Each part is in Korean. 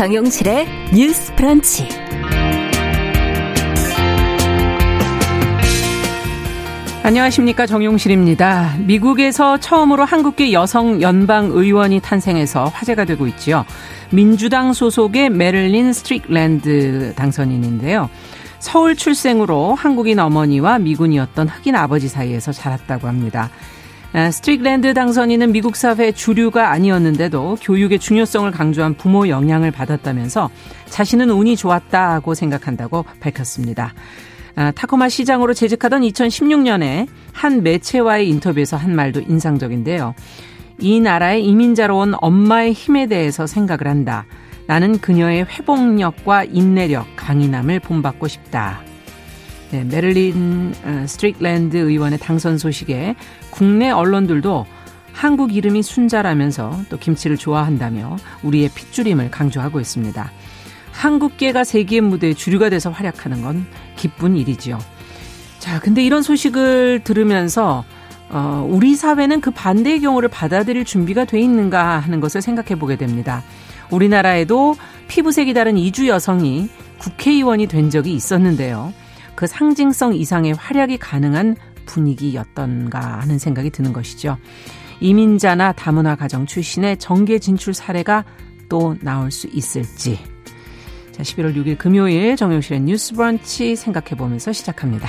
정용실의 뉴스 브런치. 안녕하십니까 정용실입니다. 미국에서 처음으로 한국계 여성 연방 의원이 탄생해서 화제가 되고 있지요. 민주당 소속의 메릴린 스트릭랜드 당선인인데요. 서울 출생으로 한국인 어머니와 미군이었던 흑인 아버지 사이에서 자랐다고 합니다. 아, 스트릭랜드 당선인은 미국 사회 주류가 아니었는데도 교육의 중요성을 강조한 부모 영향을 받았다면서 자신은 운이 좋았다고 생각한다고 밝혔습니다. 아, 타코마 시장으로 재직하던 2016년에 한 매체와의 인터뷰에서 한 말도 인상적인데요. 이 나라의 이민자로 온 엄마의 힘에 대해서 생각을 한다. 나는 그녀의 회복력과 인내력, 강인함을 본받고 싶다. 네, 메릴린 어, 스트릭랜드 의원의 당선 소식에 국내 언론들도 한국 이름이 순자라면서 또 김치를 좋아한다며 우리의 핏줄임을 강조하고 있습니다. 한국계가 세계 무대의 주류가 돼서 활약하는 건 기쁜 일이지요. 자, 근데 이런 소식을 들으면서 어, 우리 사회는 그 반대의 경우를 받아들일 준비가 돼 있는가 하는 것을 생각해 보게 됩니다. 우리나라에도 피부색이 다른 이주 여성이 국회의원이 된 적이 있었는데요. 그 상징성 이상의 활약이 가능한 분위기였던가 하는 생각이 드는 것이죠. 이민자나 다문화 가정 출신의 정계 진출 사례가 또 나올 수 있을지 자, 11월 6일 금요일 정용실의 뉴스 브런치 생각해 보면서 시작합니다.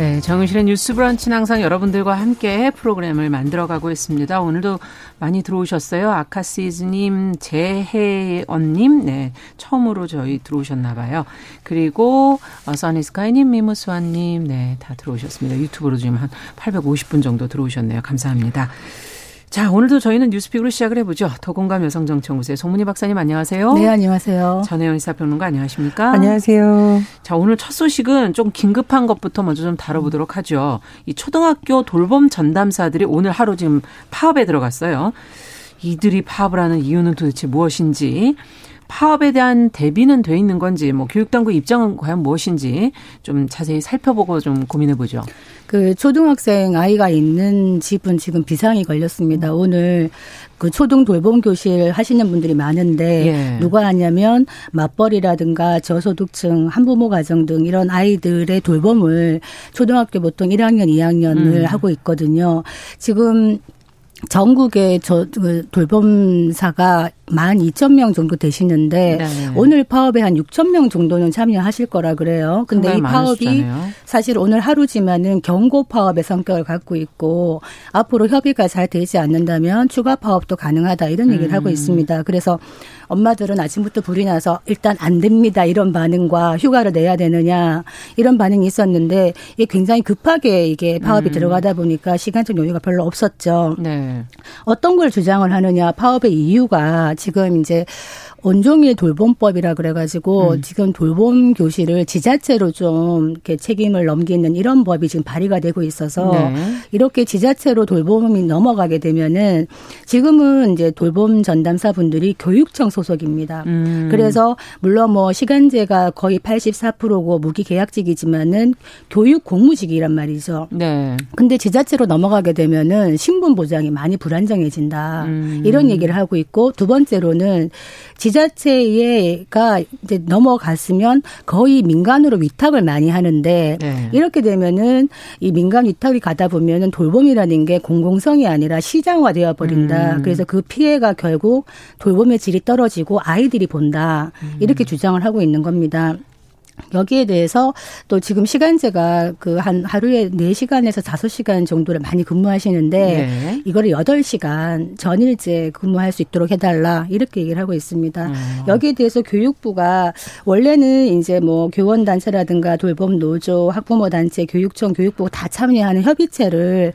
네, 정은실의 뉴스 브런치는 항상 여러분들과 함께 프로그램을 만들어가고 있습니다. 오늘도 많이 들어오셨어요. 아카시즈님, 재혜언님, 네, 처음으로 저희 들어오셨나봐요. 그리고 어, 써니스카이님, 미무스완님, 네, 다 들어오셨습니다. 유튜브로 지금 한 850분 정도 들어오셨네요. 감사합니다. 자, 오늘도 저희는 뉴스픽으로 시작을 해보죠. 더공감 여성정치연구소의 송문희 박사님 안녕하세요. 네, 안녕하세요. 전혜연 시사평론가 안녕하십니까? 안녕하세요. 자, 오늘 첫 소식은 좀 긴급한 것부터 먼저 좀 다뤄보도록 하죠. 이 초등학교 돌봄 전담사들이 오늘 하루 지금 파업에 들어갔어요. 이들이 파업을 하는 이유는 도대체 무엇인지 파업에 대한 대비는 돼 있는 건지 뭐 교육당국 입장은 과연 무엇인지 좀 자세히 살펴보고 좀 고민해 보죠. 그 초등학생 아이가 있는 집은 지금 비상이 걸렸습니다. 오늘 그 초등 돌봄 교실 하시는 분들이 많은데 예. 누가 하냐면 맞벌이라든가 저소득층 한부모 가정 등 이런 아이들의 돌봄을 초등학교 보통 1학년, 2학년을 음. 하고 있거든요. 지금 전국에 저그 돌봄사가 만 이천 명 정도 되시는데 네. 오늘 파업에 한 육천 명 정도는 참여하실 거라 그래요. 근데 이 파업이 많으시잖아요. 사실 오늘 하루지만은 경고 파업의 성격을 갖고 있고 앞으로 협의가 잘 되지 않는다면 추가 파업도 가능하다 이런 얘기를 음. 하고 있습니다. 그래서 엄마들은 아침부터 불이 나서 일단 안 됩니다 이런 반응과 휴가를 내야 되느냐 이런 반응이 있었는데 이게 굉장히 급하게 이게 파업이 음. 들어가다 보니까 시간적 여유가 별로 없었죠. 네. 어떤 걸 주장을 하느냐 파업의 이유가 지금 이제 온종일 돌봄법이라 그래가지고 음. 지금 돌봄 교실을 지자체로 좀 이렇게 책임을 넘기는 이런 법이 지금 발의가 되고 있어서 네. 이렇게 지자체로 돌봄이 넘어가게 되면은 지금은 이제 돌봄 전담사 분들이 교육청 소속입니다. 음. 그래서 물론 뭐 시간제가 거의 84%고 무기 계약직이지만은 교육 공무직이란 말이죠. 네. 근데 지자체로 넘어가게 되면은 신분 보장이 많이 불안정해진다. 음. 이런 얘기를 하고 있고 두 번째로는 지 자체가 이제 넘어갔으면 거의 민간으로 위탁을 많이 하는데 네. 이렇게 되면은 이 민간 위탁이 가다 보면은 돌봄이라는 게 공공성이 아니라 시장화 되어 버린다. 음. 그래서 그 피해가 결국 돌봄의 질이 떨어지고 아이들이 본다. 이렇게 음. 주장을 하고 있는 겁니다. 여기에 대해서 또 지금 시간제가 그 한 하루에 4시간에서 5시간 정도를 많이 근무하시는데 네. 이거를 8시간 전일제 근무할 수 있도록 해달라 이렇게 얘기를 하고 있습니다. 음. 여기에 대해서 교육부가 원래는 이제 뭐 교원 단체라든가 돌봄 노조, 학부모 단체, 교육청, 교육부 다 참여하는 협의체를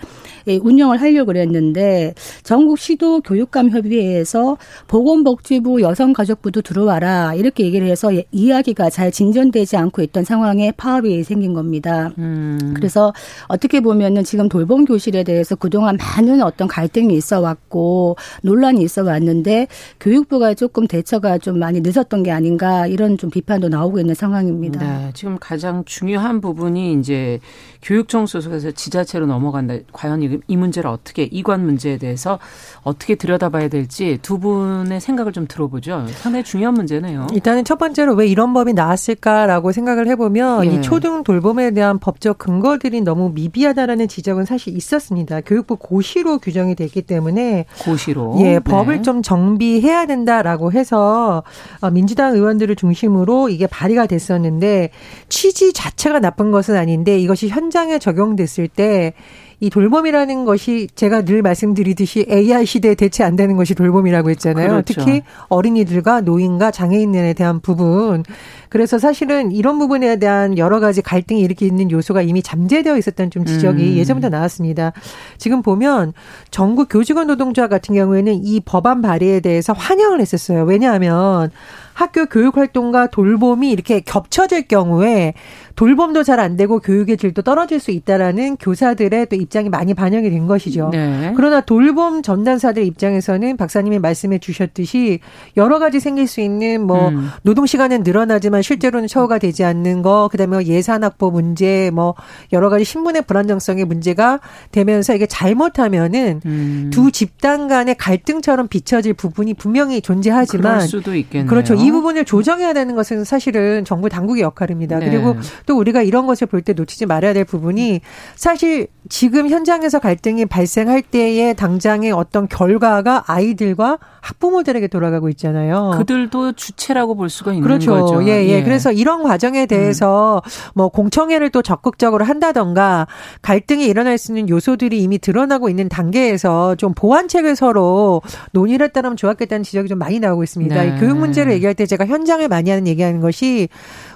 예, 운영을 하려고 그랬는데 전국 시도 교육감 협의회에서 보건복지부 여성가족부도 들어와라 이렇게 얘기를 해서 이야기가 잘 진전되지 않고 있던 상황에 파업이 생긴 겁니다. 음. 그래서 어떻게 보면은 지금 돌봄 교실에 대해서 그동안 많은 어떤 갈등이 있어 왔고 논란이 있어 왔는데 교육부가 조금 대처가 좀 많이 늦었던 게 아닌가 이런 좀 비판도 나오고 있는 상황입니다. 네, 지금 가장 중요한 부분이 이제 교육청 소속에서 지자체로 넘어간다. 과연 이, 이 문제를 어떻게 이관 문제에 대해서 어떻게 들여다봐야 될지 두 분의 생각을 좀 들어보죠. 상당히 중요한 문제네요. 일단은 첫 번째로 왜 이런 법이 나왔을까라고 생각을 해보면 예. 이 초등 돌봄에 대한 법적 근거들이 너무 미비하다라는 지적은 사실 있었습니다. 교육부 고시로 규정이 됐기 때문에 고시로 예 법을 네. 좀 정비해야 된다라고 해서 어, 민주당 의원들을 중심으로 이게 발의가 됐었는데 취지 자체가 나쁜 것은 아닌데 이것이 현장에 적용됐을 때 이 돌봄이라는 것이 제가 늘 말씀드리듯이 AI 시대에 대체 안 되는 것이 돌봄이라고 했잖아요. 그렇죠. 특히 어린이들과 노인과 장애인에 대한 부분. 그래서 사실은 이런 부분에 대한 여러 가지 갈등이 이렇게 있는 요소가 이미 잠재되어 있었던 좀 지적이 음. 예전부터 나왔습니다. 지금 보면 전국 교직원 노동조합 같은 경우에는 이 법안 발의에 대해서 환영을 했었어요. 왜냐하면 학교 교육 활동과 돌봄이 이렇게 겹쳐질 경우에 돌봄도 잘 안 되고 교육의 질도 떨어질 수 있다라는 교사들의 또 입장이 많이 반영이 된 것이죠. 네. 그러나 돌봄 전담사들 입장에서는 박사님이 말씀해 주셨듯이 여러 가지 생길 수 있는 뭐 음. 노동 시간은 늘어나지만 실제로는 처우가 되지 않는 거, 그다음에 뭐 예산 확보 문제, 뭐 여러 가지 신분의 불안정성의 문제가 되면서 이게 잘못하면은 음. 두 집단 간의 갈등처럼 비춰질 부분이 분명히 존재하지만 그럴 수도 있겠네요. 그렇죠. 이 부분을 조정해야 되는 것은 사실은 정부 당국의 역할입니다. 네. 그리고 또 우리가 이런 것을 볼 때 놓치지 말아야 될 부분이 사실 지금 현장에서 갈등이 발생할 때에 당장의 어떤 결과가 아이들과 학부모들에게 돌아가고 있잖아요. 그들도 주체라고 볼 수가 있는 그렇죠. 거죠. 예, 예, 예. 그래서 이런 과정에 대해서 음. 뭐 공청회를 또 적극적으로 한다던가 갈등이 일어날 수 있는 요소들이 이미 드러나고 있는 단계에서 좀 보완책을 서로 논의를 했다면 좋았겠다는 지적이 좀 많이 나오고 있습니다. 네. 교육 문제를 얘기할 때 제가 현장을 많이 하는 얘기하는 것이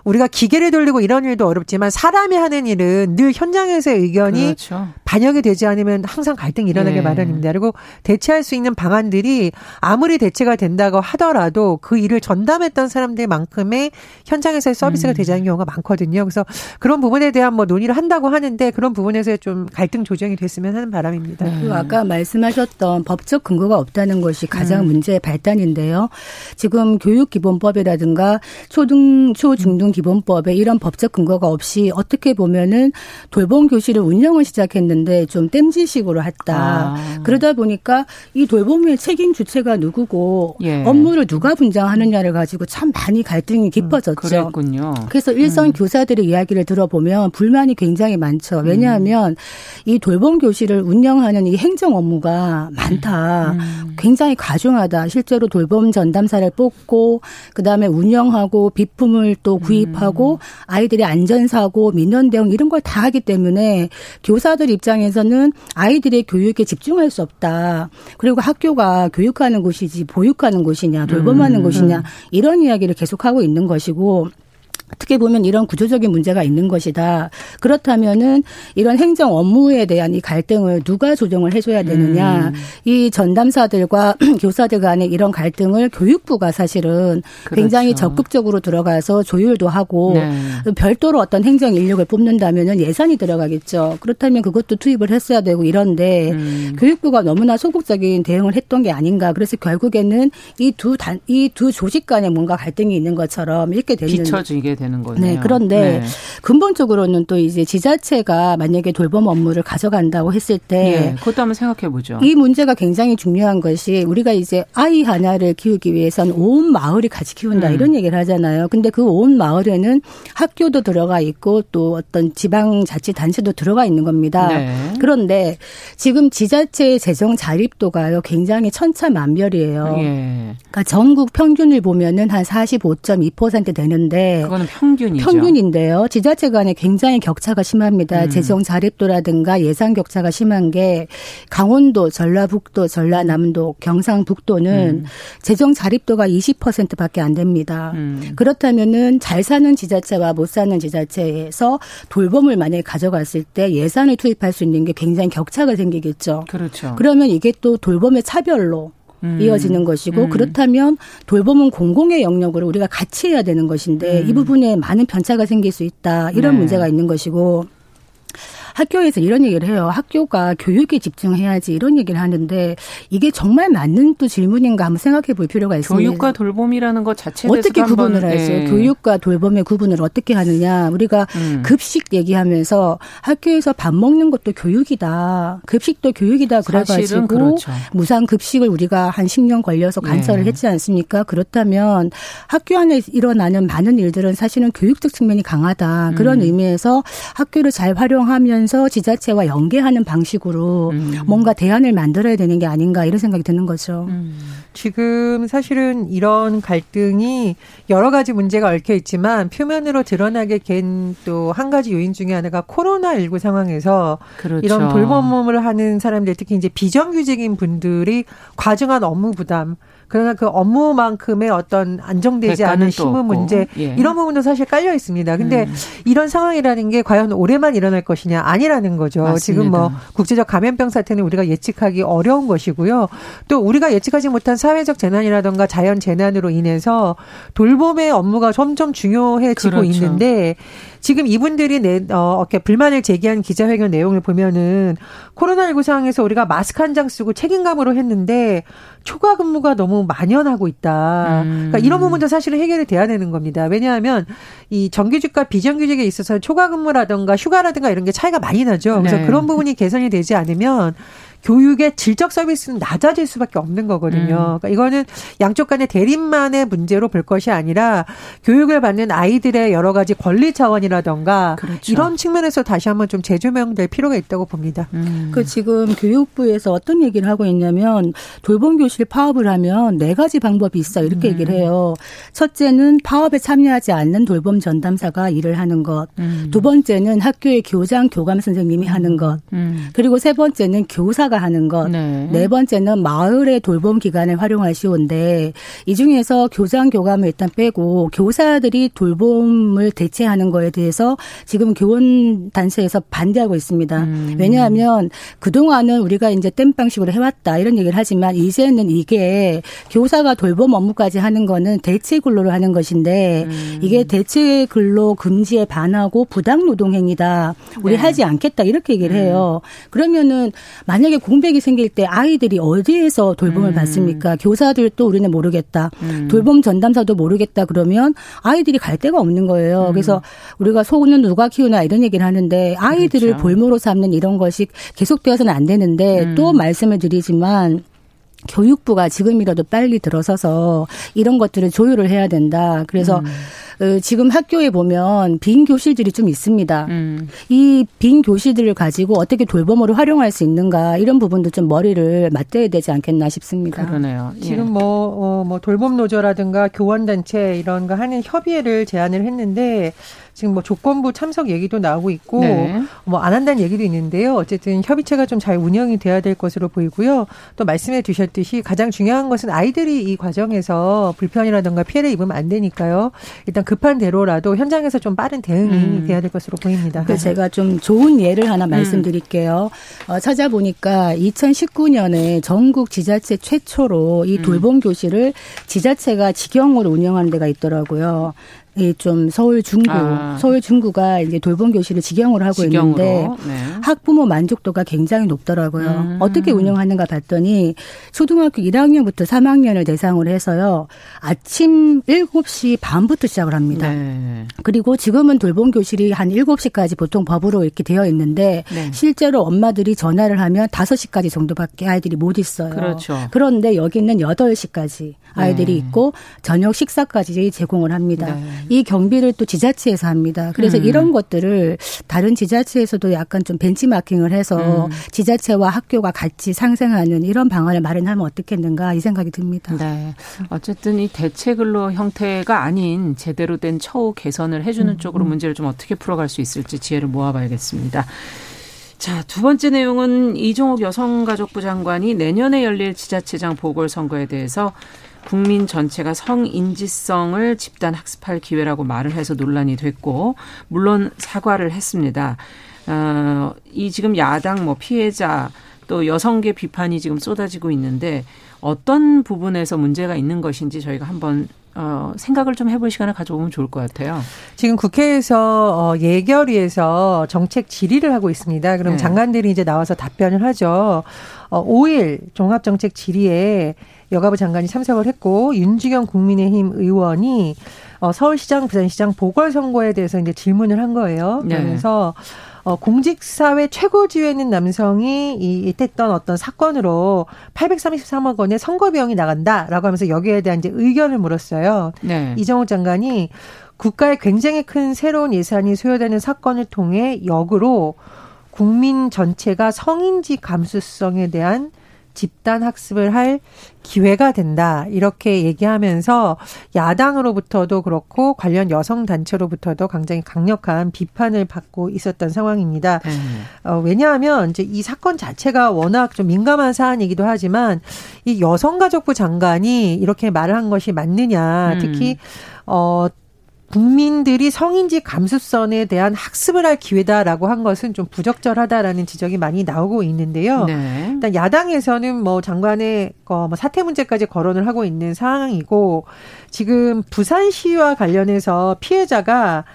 우리가 기계를 돌리고 이런 일도 어렵지만 사람이 하는 일은 늘 현장에서의 의견이 그렇죠. 반영이 되지 않으면 항상 갈등이 일어나게 네. 마련입니다. 그리고 대체할 수 있는 방안들이 아무리 대체가 된다고 하더라도 그 일을 전담했던 사람들만큼의 현장에서의 서비스가 음. 되지 않는 경우가 많거든요. 그래서 그런 부분에 대한 뭐 논의를 한다고 하는데 그런 부분에서 좀 갈등 조정이 됐으면 하는 바람입니다. 네. 그리고 아까 말씀하셨던 법적 근거가 없다는 것이 가장 음. 문제의 발단인데요. 지금 교육기본법이라든가 초등, 초, 중등 기본법에 이런 법적 근거가 없이 어떻게 보면은 돌봄 교실을 운영을 시작했는데 좀 땜질식으로 했다. 아. 그러다 보니까 이 돌봄의 책임 주체가 누구고 예. 업무를 누가 분장하느냐를 가지고 참 많이 갈등이 음, 깊어졌죠. 음. 그래서 일선 음. 교사들의 이야기를 들어보면 불만이 굉장히 많죠. 왜냐하면 음. 이 돌봄 교실을 운영하는 이 행정 업무가 많다. 음. 굉장히 과중하다. 실제로 돌봄 전담사를 뽑고 그다음에 운영하고 비품을 또 구입 구입하고 음. 아이들의 안전사고, 민원 대응 이런 걸 다 하기 때문에 교사들 입장에서는 아이들의 교육에 집중할 수 없다. 그리고 학교가 교육하는 곳이지 보육하는 곳이냐, 돌봄하는 음. 곳이냐 이런 이야기를 계속하고 있는 것이고 어떻게 보면 이런 구조적인 문제가 있는 것이다. 그렇다면은 이런 행정 업무에 대한 이 갈등을 누가 조정을 해줘야 되느냐. 음. 이 전담사들과 교사들 간의 이런 갈등을 교육부가 사실은 그렇죠. 굉장히 적극적으로 들어가서 조율도 하고 네. 별도로 어떤 행정 인력을 뽑는다면은 예산이 들어가겠죠. 그렇다면 그것도 투입을 했어야 되고 이런데 음. 교육부가 너무나 소극적인 대응을 했던 게 아닌가. 그래서 결국에는 이 두 단, 이 두 조직 간에 뭔가 갈등이 있는 것처럼 이렇게 되는. 비춰지게 되는 거네요. 네, 그런데 네. 근본적으로는 또 이제 지자체가 만약에 돌봄 업무를 가져간다고 했을 때 예, 그것도 한번 생각해 보죠. 이 문제가 굉장히 중요한 것이 우리가 이제 아이 하나를 키우기 위해선 온 마을이 같이 키운다 음. 이런 얘기를 하잖아요. 근데 그 온 마을에는 학교도 들어가 있고 또 어떤 지방 자치 단체도 들어가 있는 겁니다. 네. 그런데 지금 지자체의 재정 자립도가요 굉장히 천차만별이에요. 예. 그러니까 전국 평균을 보면은 한 45.2% 되는데 그거는 평균이죠. 평균인데요. 지자체 간에 굉장히 격차가 심합니다. 음. 재정 자립도라든가 예산 격차가 심한 게 강원도, 전라북도, 전라남도, 경상북도는 음. 재정 자립도가 20%밖에 안 됩니다. 음. 그렇다면은 잘 사는 지자체와 못 사는 지자체에서 돌봄을 만약에 가져갔을 때 예산을 투입할 수 있는 게 굉장히 격차가 생기겠죠. 그렇죠. 그러면 이게 또 돌봄의 차별로 음. 이어지는 것이고 음. 그렇다면 돌봄은 공공의 영역으로 우리가 같이 해야 되는 것인데 음. 이 부분에 많은 편차가 생길 수 있다 이런 네. 문제가 있는 것이고 학교에서 이런 얘기를 해요. 학교가 교육에 집중해야지 이런 얘기를 하는데 이게 정말 맞는 또 질문인가 한번 생각해 볼 필요가 있습니다. 교육과 돌봄이라는 것 자체에 어떻게 구분을 하죠? 예. 교육과 돌봄의 구분을 어떻게 하느냐? 우리가 음. 급식 얘기하면서 학교에서 밥 먹는 것도 교육이다. 급식도 교육이다 그래가지고 그렇죠. 무상 급식을 우리가 한 10년 걸려서 관찰을 네. 했지 않습니까? 그렇다면 학교 안에 일어나는 많은 일들은 사실은 교육적 측면이 강하다. 그런 음. 의미에서 학교를 잘 활용하면 하면서 지자체와 연계하는 방식으로 음. 뭔가 대안을 만들어야 되는 게 아닌가 이런 생각이 드는 거죠. 음. 지금 사실은 이런 갈등이 여러 가지 문제가 얽혀 있지만 표면으로 드러나게 된 또 한 가지 요인 중에 하나가 코로나19 상황에서 그렇죠. 이런 돌봄을 하는 사람들 특히 이제 비정규직인 분들이 과중한 업무 부담 그러나 그 업무만큼의 어떤 안정되지 않은 신문 문제 예. 이런 부분도 사실 깔려 있습니다. 근데 음. 이런 상황이라는 게 과연 올해만 일어날 것이냐 아니라는 거죠. 맞습니다. 지금 뭐 국제적 감염병 사태는 우리가 예측하기 어려운 것이고요. 또 우리가 예측하지 못한 사회적 재난이라든가 자연 재난으로 인해서 돌봄의 업무가 점점 중요해지고 그렇죠. 있는데 지금 이분들이 내, 어, 이렇게 불만을 제기한 기자회견 내용을 보면은 코로나19 상황에서 우리가 마스크 한 장 쓰고 책임감으로 했는데 초과 근무가 너무 만연하고 있다. 음. 그러니까 이런 부분도 사실은 해결이 돼야 되는 겁니다. 왜냐하면 이 정규직과 비정규직에 있어서 초과 근무라든가 휴가라든가 이런 게 차이가 많이 나죠. 그래서 네. 그런 부분이 개선이 되지 않으면 교육의 질적 서비스는 낮아질 수밖에 없는 거거든요. 음. 그러니까 이거는 양쪽 간의 대립만의 문제로 볼 것이 아니라 교육을 받는 아이들의 여러 가지 권리 차원이라던가 그렇죠. 이런 측면에서 다시 한번 좀 재조명될 필요가 있다고 봅니다. 음. 그 지금 교육부에서 어떤 얘기를 하고 있냐면 돌봄 교실 파업을 하면 네 가지 방법이 있어 이렇게 음. 얘기를 해요. 첫째는 파업에 참여하지 않는 돌봄 전담사가 일을 하는 것. 음. 두 번째는 학교의 교장 교감 선생님이 하는 것. 음. 그리고 세 번째는 교사 교사가 하는 것. 네. 네 번째는 마을의 돌봄 기관을 활용하시온데 이 중에서 교장 교감을 일단 빼고 교사들이 돌봄을 대체하는 거에 대해서 지금 교원 단체에서 반대하고 있습니다. 음. 왜냐하면 그동안은 우리가 이제 땜방식으로 해왔다 이런 얘기를 하지만 이제는 이게 교사가 돌봄 업무까지 하는 거는 대체 근로를 하는 것인데 음. 이게 대체 근로 금지에 반하고 부당 노동 행위다. 우리 네. 하지 않겠다 이렇게 얘기를 음. 해요. 그러면은 만약에 공백이 생길 때 아이들이 어디에서 돌봄을 음. 받습니까? 교사들도 우리는 모르겠다. 음. 돌봄 전담사도 모르겠다 그러면 아이들이 갈 데가 없는 거예요. 음. 그래서 우리가 소는 누가 키우나 이런 얘기를 하는데 아이들을 그렇죠. 볼모로 삼는 이런 것이 계속되어서는 안 되는데 음. 또 말씀을 드리지만 교육부가 지금이라도 빨리 들어서서 이런 것들을 조율을 해야 된다. 그래서 음. 어, 지금 학교에 보면 빈 교실들이 좀 있습니다. 음. 이빈 교실들을 가지고 어떻게 돌봄으로 활용할 수 있는가 이런 부분도 좀 머리를 맞대야 되지 않겠나 싶습니다. 그러네요. 예. 지금 뭐, 어, 뭐 돌봄 노조라든가 교원 단체 이런 거 하는 협의회를 제안을 했는데 지금 뭐 조건부 참석 얘기도 나오고 있고 네. 뭐안 한다는 얘기도 있는데요. 어쨌든 협의체가 좀 잘 운영이 돼야 될 것으로 보이고요. 또 말씀해 주셨듯이 가장 중요한 것은 아이들이 이 과정에서 불편이라든가 피해를 입으면 안 되니까요. 일단 급한 대로라도 현장에서 좀 빠른 대응이 음. 돼야 될 것으로 보입니다. 그 제가 좀 좋은 예를 하나 음. 말씀드릴게요. 어, 찾아보니까 2019년에 전국 지자체 최초로 이 음. 돌봄 교실을 지자체가 직영으로 운영하는 데가 있더라고요. 좀 서울 중구, 아. 서울 중구가 이제 돌봄 교실을 직영으로 하고 직영으로. 있는데 네. 학부모 만족도가 굉장히 높더라고요. 음. 어떻게 운영하는가 봤더니 초등학교 1학년부터 3학년을 대상으로 해서요. 아침 7시 반부터 시작을 합니다. 네. 그리고 지금은 돌봄 교실이 한 7시까지 보통 법으로 이렇게 되어 있는데 네. 실제로 엄마들이 전화를 하면 5시까지 정도밖에 아이들이 못 있어요. 그렇죠. 그런데 여기는 8시까지 아이들이 네. 있고 저녁 식사까지 제공을 합니다. 네. 이 경비를 또 지자체에서 합니다. 그래서 음. 이런 것들을 다른 지자체에서도 약간 좀 벤치마킹을 해서 음. 지자체와 학교가 같이 상생하는 이런 방안을 마련하면 어떻겠는가 이 생각이 듭니다. 네. 어쨌든 이 대체 근로 형태가 아닌 제대로 된 처우 개선을 해주는 음. 쪽으로 음. 문제를 좀 어떻게 풀어갈 수 있을지 지혜를 모아봐야겠습니다. 자, 두 번째 내용은 이종욱 여성가족부 장관이 내년에 열릴 지자체장 보궐선거에 대해서 국민 전체가 성인지성을 집단 학습할 기회라고 말을 해서 논란이 됐고, 물론 사과를 했습니다. 어, 이 지금 야당 뭐 피해자 또 여성계 비판이 지금 쏟아지고 있는데 어떤 부분에서 문제가 있는 것인지 저희가 한번 어, 생각을 좀 해볼 시간을 가져보면 좋을 것 같아요. 지금 국회에서 어, 예결위에서 정책 질의를 하고 있습니다. 그럼 네. 장관들이 이제 나와서 답변을 하죠. 어, 5일 종합정책 질의에 여가부 장관이 참석을 했고 윤지경 국민의힘 의원이 어, 서울시장, 부산시장 보궐선거에 대해서 이제 질문을 한 거예요. 네. 그러면서 네. 어, 공직사회 최고지위에 있는 남성이 이 했던 어떤 사건으로 833억 원의 선거 비용이 나간다라고 하면서 여기에 대한 이제 의견을 물었어요. 네. 이정우 장관이 국가에 굉장히 큰 새로운 예산이 소요되는 사건을 통해 역으로 국민 전체가 성인지 감수성에 대한 집단 학습을 할 기회가 된다. 이렇게 얘기하면서 야당으로부터도 그렇고 관련 여성 단체로부터도 굉장히 강력한 비판을 받고 있었던 상황입니다. 네. 어, 왜냐하면 이제 이 사건 자체가 워낙 좀 민감한 사안이기도 하지만 이 여성가족부 장관이 이렇게 말을 한 것이 맞느냐. 음. 특히 어 국민들이 성인지 감수성에 대한 학습을 할 기회다라고 한 것은 좀 부적절하다라는 지적이 많이 나오고 있는데요. 네. 일단 야당에서는 뭐 장관의 뭐 사퇴 문제까지 거론을 하고 있는 상황이고 지금 부산 시위와 관련해서 피해자가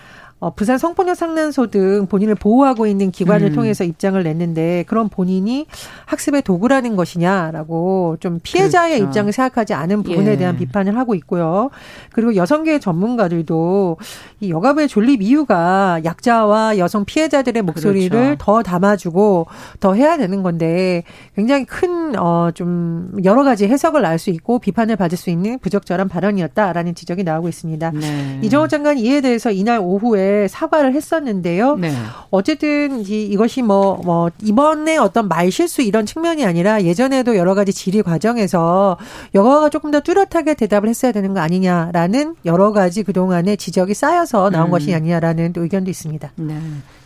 어, 부산 성폭력 상난소 등 본인을 보호하고 있는 기관을 음. 통해서 입장을 냈는데 그런 본인이 학습의 도구라는 것이냐라고 좀 피해자의 그렇죠. 입장을 생각하지 않은 부분에 예. 대한 비판을 하고 있고요. 그리고 여성계 전문가들도 이 여가부의 존립 이유가 약자와 여성 피해자들의 목소리를 그렇죠. 더 담아주고 더 해야 되는 건데 굉장히 큰, 어, 좀 여러 가지 해석을 알수 있고 비판을 받을 수 있는 부적절한 발언이었다라는 지적이 나오고 있습니다. 네. 이정호 장관 이에 대해서 이날 오후에 사과를 했었는데요. 네. 어쨌든 이, 이것이 뭐, 뭐, 이번에 어떤 말실수 이런 측면이 아니라 예전에도 여러 가지 질의 과정에서 여가가 조금 더 뚜렷하게 대답을 했어야 되는 거 아니냐라는 여러 가지 그동안의 지적이 쌓여서 나온 음. 것이 아니냐라는 의견도 있습니다. 네.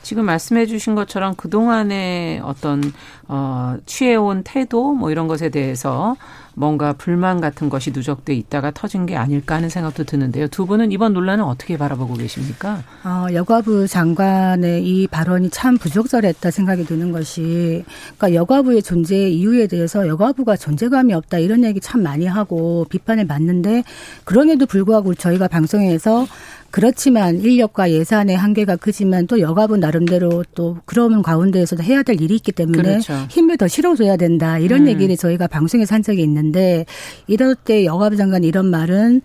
지금 말씀해 주신 것처럼 그동안의 어떤 어 취해온 태도 뭐 이런 것에 대해서 뭔가 불만 같은 것이 누적돼 있다가 터진 게 아닐까 하는 생각도 드는데요. 두 분은 이번 논란을 어떻게 바라보고 계십니까? 어, 여가부 장관의 이 발언이 참 부적절했다 생각이 드는 것이 그러니까 여가부의 존재 이유에 대해서 여가부가 존재감이 없다 이런 얘기 참 많이 하고 비판을 받는데 그럼에도 불구하고 저희가 방송에서 그렇지만 인력과 예산의 한계가 크지만 또 여가부 나름대로 또 그런 가운데에서도 해야 될 일이 있기 때문에 그렇죠. 힘을 더 실어줘야 된다 이런 음. 얘기를 저희가 방송에서 한 적이 있는데 이럴 때 여가부 장관 이런 말은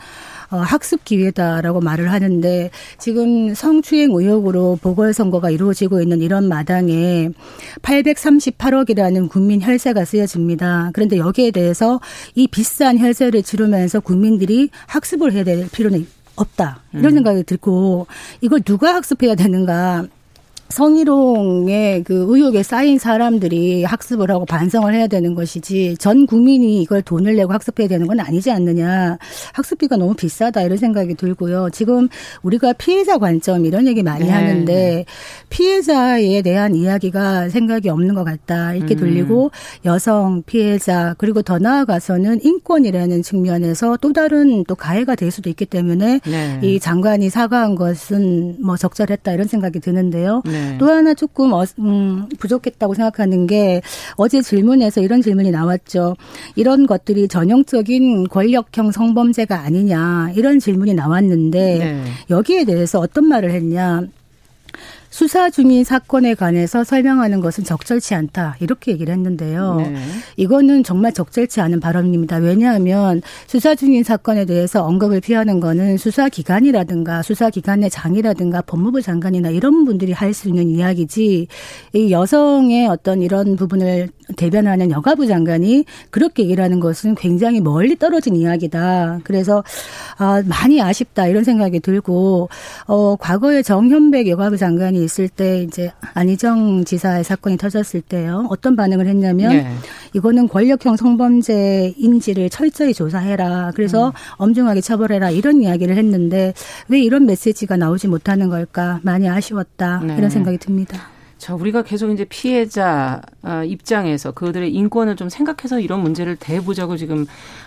어, 학습 기회다라고 말을 하는데 지금 성추행 의혹으로 보궐선거가 이루어지고 있는 이런 마당에 838억이라는 국민 혈세가 쓰여집니다. 그런데 여기에 대해서 이 비싼 혈세를 치르면서 국민들이 학습을 해야 될 필요는 없다. 이런 음. 생각이 들고 이걸 누가 학습해야 되는가. 성희롱의 그 의혹에 쌓인 사람들이 학습을 하고 반성을 해야 되는 것이지 전 국민이 이걸 돈을 내고 학습해야 되는 건 아니지 않느냐. 학습비가 너무 비싸다 이런 생각이 들고요. 지금 우리가 피해자 관점 이런 얘기 많이 네. 하는데 피해자에 대한 이야기가 생각이 없는 것 같다. 이렇게 음. 들리고 여성 피해자 그리고 더 나아가서는 인권이라는 측면에서 또 다른 또 가해가 될 수도 있기 때문에 네. 이 장관이 사과한 것은 뭐 적절했다 이런 생각이 드는데요. 네. 네. 또 하나 조금 어, 음, 부족했다고 생각하는 게 어제 질문에서 이런 질문이 나왔죠. 이런 것들이 전형적인 권력형 성범죄가 아니냐 이런 질문이 나왔는데 네. 여기에 대해서 어떤 말을 했냐. 수사 중인 사건에 관해서 설명하는 것은 적절치 않다. 이렇게 얘기를 했는데요. 네. 이거는 정말 적절치 않은 발언입니다. 왜냐하면 수사 중인 사건에 대해서 언급을 피하는 거는 수사 기관이라든가 수사 기관의 장이라든가 법무부 장관이나 이런 분들이 할 수 있는 이야기지 이 여성의 어떤 이런 부분을 대변하는 여가부 장관이 그렇게 얘기를 하는 것은 굉장히 멀리 떨어진 이야기다. 그래서 아, 많이 아쉽다 이런 생각이 들고 어 과거에 정현백 여가부 장관이 있을 때 이제 안희정 지사의 사건이 터졌을 때요. 어떤 반응을 했냐면 네. 이거는 권력형 성범죄인지를 철저히 조사해라. 그래서 음. 엄중하게 처벌해라. 이런 이야기를 했는데 왜 이런 메시지가 나오지 못하는 걸까? 많이 아쉬웠다. 네. 이런 생각이 듭니다. 자, 우리가 계속 이제 피해자 어, 입장에서 그들의 인권을 좀 생각해서 이런 문제를 대보자고 지금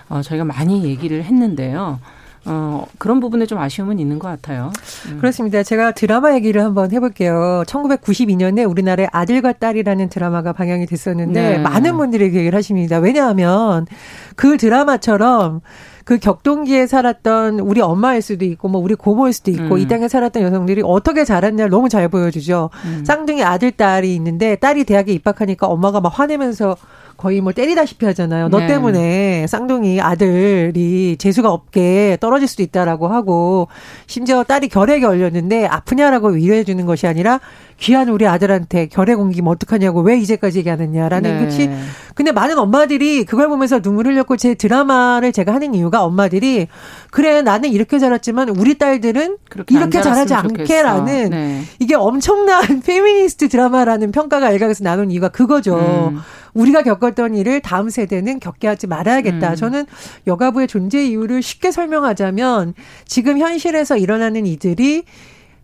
어, 저희가 많이 얘기를 했는데요. 어, 그런 부분에 좀 아쉬움은 있는 것 같아요. 음. 그렇습니다. 제가 드라마 얘기를 한번 해볼게요. 1992년에 우리나라의 아들과 딸이라는 드라마가 방영이 됐었는데 네. 많은 분들이 그 얘기를 하십니다. 왜냐하면 그 드라마처럼 그 격동기에 살았던 우리 엄마일 수도 있고 뭐 우리 고모일 수도 있고 음. 이 땅에 살았던 여성들이 어떻게 자랐냐를 너무 잘 보여주죠. 음. 쌍둥이 아들 딸이 있는데 딸이 대학에 입학하니까 엄마가 막 화내면서 거의 뭐 때리다시피 하잖아요. 너 네. 때문에 쌍둥이 아들이 재수가 없게 떨어질 수도 있다라고 하고 심지어 딸이 결핵에 걸렸는데 아프냐라고 위로해 주는 것이 아니라 귀한 우리 아들한테 결핵 옮기면 어떡하냐고 왜 이제까지 얘기 안 했냐라는 네. 것이 근데 많은 엄마들이 그걸 보면서 눈물 흘렸고 제 드라마를 제가 하는 이유가 엄마들이 그래 나는 이렇게 자랐지만 우리 딸들은 이렇게 자라지 않게라는 네. 이게 엄청난 페미니스트 드라마라는 평가가 일각에서 나눈 이유가 그거죠. 음. 우리가 겪었던 일을 다음 세대는 겪게 하지 말아야겠다. 음. 저는 여가부의 존재 이유를 쉽게 설명하자면 지금 현실에서 일어나는 이들이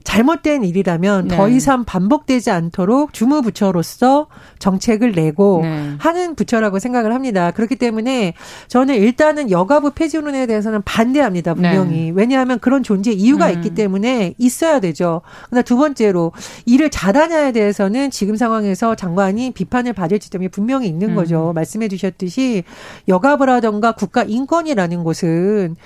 잘못된 일이라면 네. 더 이상 반복되지 않도록 주무부처로서 정책을 내고 네. 하는 부처라고 생각을 합니다. 그렇기 때문에 저는 일단은 여가부 폐지론에 대해서는 반대합니다. 분명히. 네. 왜냐하면 그런 존재 이유가 음. 있기 때문에 있어야 되죠. 그러나 두 번째로 일을 잘하냐에 대해서는 지금 상황에서 장관이 비판을 받을 지점이 분명히 있는 음. 거죠. 말씀해 주셨듯이 여가부라던가 국가인권이라는 곳은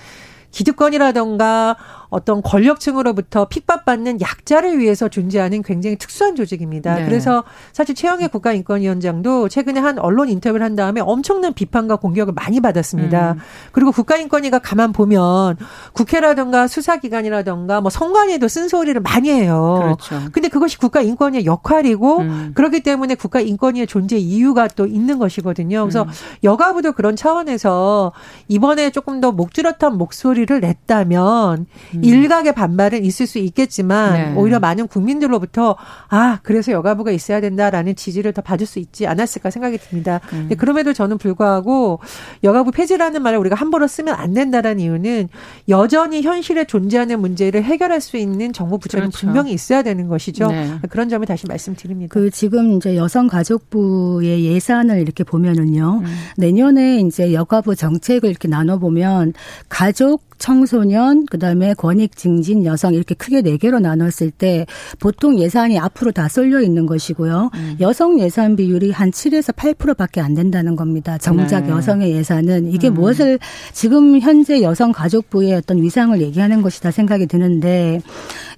기득권이라던가 어떤 권력층으로부터 핍박받는 약자를 위해서 존재하는 굉장히 특수한 조직입니다. 네. 그래서 사실 최영애 국가인권위원장도 최근에 한 언론 인터뷰를 한 다음에 엄청난 비판과 공격을 많이 받았습니다. 음. 그리고 국가인권위가 가만 보면 국회라든가 수사기관이라든가 뭐 성관에도 쓴소리를 많이 해요. 그렇죠. 근데 그것이 국가인권위의 역할이고 음. 그렇기 때문에 국가인권위의 존재 이유가 또 있는 것이거든요. 그래서 음. 여가부도 그런 차원에서 이번에 조금 더 목줄었던 목소리를 냈다면 음. 일각의 반발은 있을 수 있겠지만 네. 오히려 많은 국민들로부터 아 그래서 여가부가 있어야 된다라는 지지를 더 받을 수 있지 않았을까 생각이 듭니다. 음. 그럼에도 저는 불구하고 여가부 폐지라는 말을 우리가 함부로 쓰면 안 된다라는 이유는 여전히 현실에 존재하는 문제를 해결할 수 있는 정부 부처는 그렇죠. 분명히 있어야 되는 것이죠. 네. 그런 점을 다시 말씀드립니다. 그 지금 이제 여성가족부의 예산을 이렇게 보면은요 음. 내년에 이제 여가부 정책을 이렇게 나눠 보면 가족 청소년, 그다음에 권익 증진 여성 이렇게 크게 네 개로 나눴을 때 보통 예산이 앞으로 다 쏠려 있는 것이고요. 음. 여성 예산 비율이 한 7에서 8%밖에 안 된다는 겁니다. 정작 네. 여성의 예산은 이게 음. 무엇을 지금 현재 여성 가족부의 어떤 위상을 얘기하는 것이다 생각이 드는데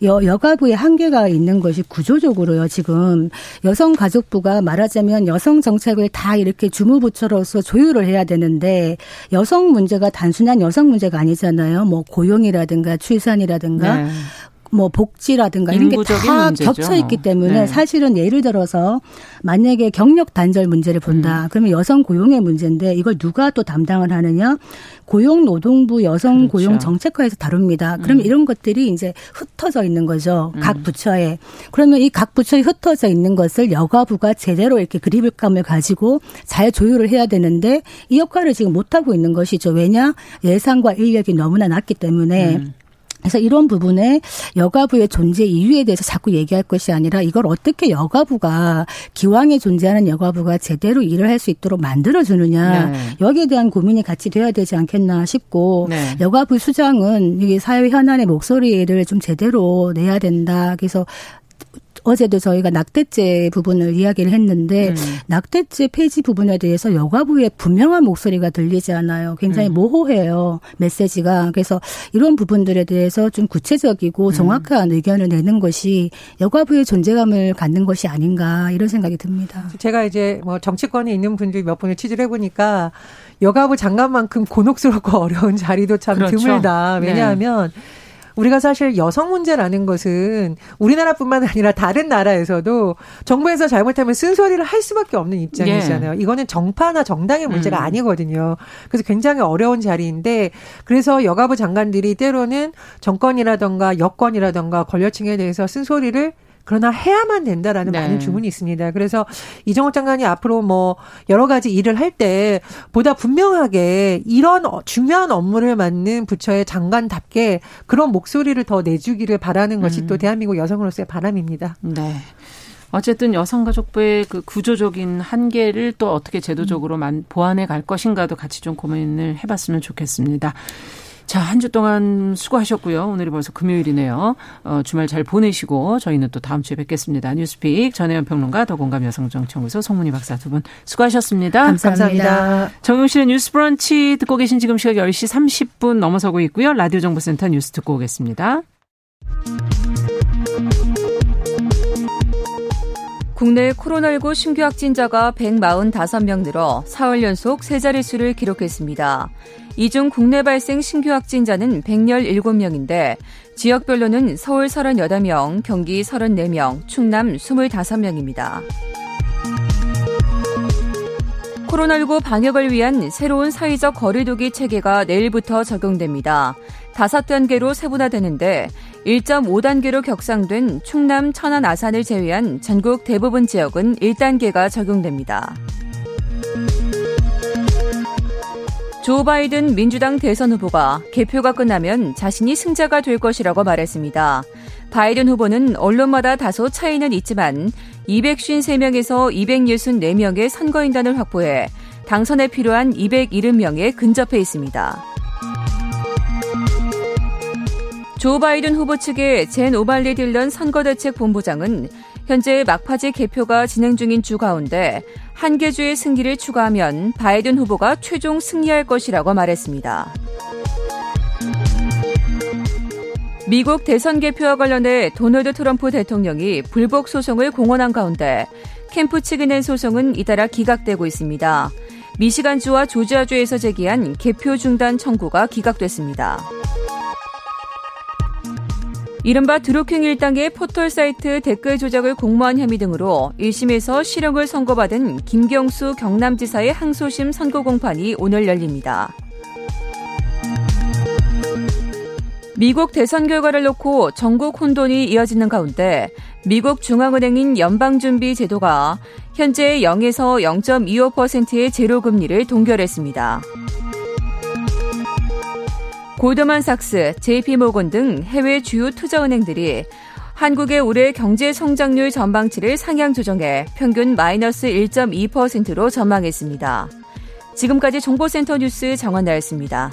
여, 여가부의 한계가 있는 것이 구조적으로요. 지금 여성 가족부가 말하자면 여성 정책을 다 이렇게 주무부처로서 조율을 해야 되는데 여성 문제가 단순한 여성 문제가 아니잖아요. 뭐 고용이라든가 출산이라든가 네. 뭐 복지라든가 이런 게 다 겹쳐 있기 때문에 네. 사실은 예를 들어서 만약에 경력 단절 문제를 본다. 음. 그러면 여성 고용의 문제인데 이걸 누가 또 담당을 하느냐? 고용노동부 여성 그렇죠. 고용 정책과에서 다룹니다. 그러면 음. 이런 것들이 이제 흩어져 있는 거죠. 음. 각 부처에. 그러면 이 각 부처에 흩어져 있는 것을 여가부가 제대로 이렇게 그립감을 가지고 잘 조율을 해야 되는데 이 역할을 지금 못 하고 있는 것이죠. 왜냐? 예산과 인력이 너무나 낮기 때문에 음. 그래서 이런 부분에 여가부의 존재 이유에 대해서 자꾸 얘기할 것이 아니라 이걸 어떻게 여가부가 기왕에 존재하는 여가부가 제대로 일을 할 수 있도록 만들어 주느냐 네. 여기에 대한 고민이 같이 돼야 되지 않겠나 싶고 네. 여가부 수장은 이게 사회 현안의 목소리를 좀 제대로 내야 된다. 그래서 어제도 저희가 낙태죄 부분을 이야기를 했는데 음. 낙태죄 폐지 부분에 대해서 여가부의 분명한 목소리가 들리지 않아요. 굉장히 음. 모호해요. 메시지가. 그래서 이런 부분들에 대해서 좀 구체적이고 음. 정확한 음. 의견을 내는 것이 여가부의 존재감을 갖는 것이 아닌가 이런 생각이 듭니다. 제가 이제 뭐 정치권에 있는 분들 몇 분을 취재를 해보니까 여가부 장관만큼 곤혹스럽고 어려운 자리도 참 그렇죠. 드물다. 네. 왜냐하면 네. 우리가 사실 여성 문제라는 것은 우리나라뿐만 아니라 다른 나라에서도 정부에서 잘못하면 쓴소리를 할 수밖에 없는 입장이잖아요. 예. 이거는 정파나 정당의 문제가 음. 아니거든요. 그래서 굉장히 어려운 자리인데 그래서 여가부 장관들이 때로는 정권이라던가 여권이라던가 권력층에 대해서 쓴소리를 그러나 해야만 된다라는 네. 많은 주문이 있습니다. 그래서 이정호 장관이 앞으로 뭐 여러 가지 일을 할 때 보다 분명하게 이런 중요한 업무를 맡는 부처의 장관답게 그런 목소리를 더 내주기를 바라는 것이 음. 또 대한민국 여성으로서의 바람입니다. 네. 어쨌든 여성가족부의 그 구조적인 한계를 또 어떻게 제도적으로 보완해 갈 것인가도 같이 좀 고민을 해봤으면 좋겠습니다. 자, 한 주 동안 수고하셨고요. 오늘이 벌써 금요일이네요. 어, 주말 잘 보내시고 저희는 또 다음 주에 뵙겠습니다. 뉴스픽 전혜연 평론가 더공감 여성정치연구소 송문희 박사 두 분 수고하셨습니다. 감사합니다. 감사합니다. 정용실의 뉴스 브런치 듣고 계신 지금 시각 10시 30분 넘어서고 있고요. 라디오 정보센터 뉴스 듣고 오겠습니다. 국내 코로나19 신규 확진자가 145명 늘어 4월 연속 세 자릿수를 기록했습니다. 이 중 국내 발생 신규 확진자는 117명인데 지역별로는 서울 38명, 경기 34명, 충남 25명입니다. 코로나19 방역을 위한 새로운 사회적 거리두기 체계가 내일부터 적용됩니다. 다섯 단계로 세분화되는데 1.5단계로 격상된 충남, 천안, 아산을 제외한 전국 대부분 지역은 1단계가 적용됩니다. 조 바이든 민주당 대선 후보가 개표가 끝나면 자신이 승자가 될 것이라고 말했습니다. 바이든 후보는 언론마다 다소 차이는 있지만 253명에서 264명의 선거인단을 확보해 당선에 필요한 270명에 근접해 있습니다. 조 바이든 후보 측의 젠 오발리 딜런 선거대책 본부장은 현재 막파지 개표가 진행 중인 주 가운데 한 개 주의 승리를 추가하면 바이든 후보가 최종 승리할 것이라고 말했습니다. 미국 대선 개표와 관련해 도널드 트럼프 대통령이 불복 소송을 공언한 가운데 캠프 측이 낸 소송은 잇따라 기각되고 있습니다. 미시간주와 조지아주에서 제기한 개표 중단 청구가 기각됐습니다. 이른바 드루킹 일당의 포털 사이트 댓글 조작을 공모한 혐의 등으로 1심에서 실형을 선고받은 김경수 경남지사의 항소심 선고 공판이 오늘 열립니다. 미국 대선 결과를 놓고 전국 혼돈이 이어지는 가운데 미국 중앙은행인 연방준비제도가 현재 0에서 0.25%의 제로금리를 동결했습니다. 골드만삭스, JP모건 등 해외 주요 투자은행들이 한국의 올해 경제 성장률 전망치를 상향 조정해 평균 마이너스 1.2%로 전망했습니다. 지금까지 정보센터 뉴스 정원 나였습니다.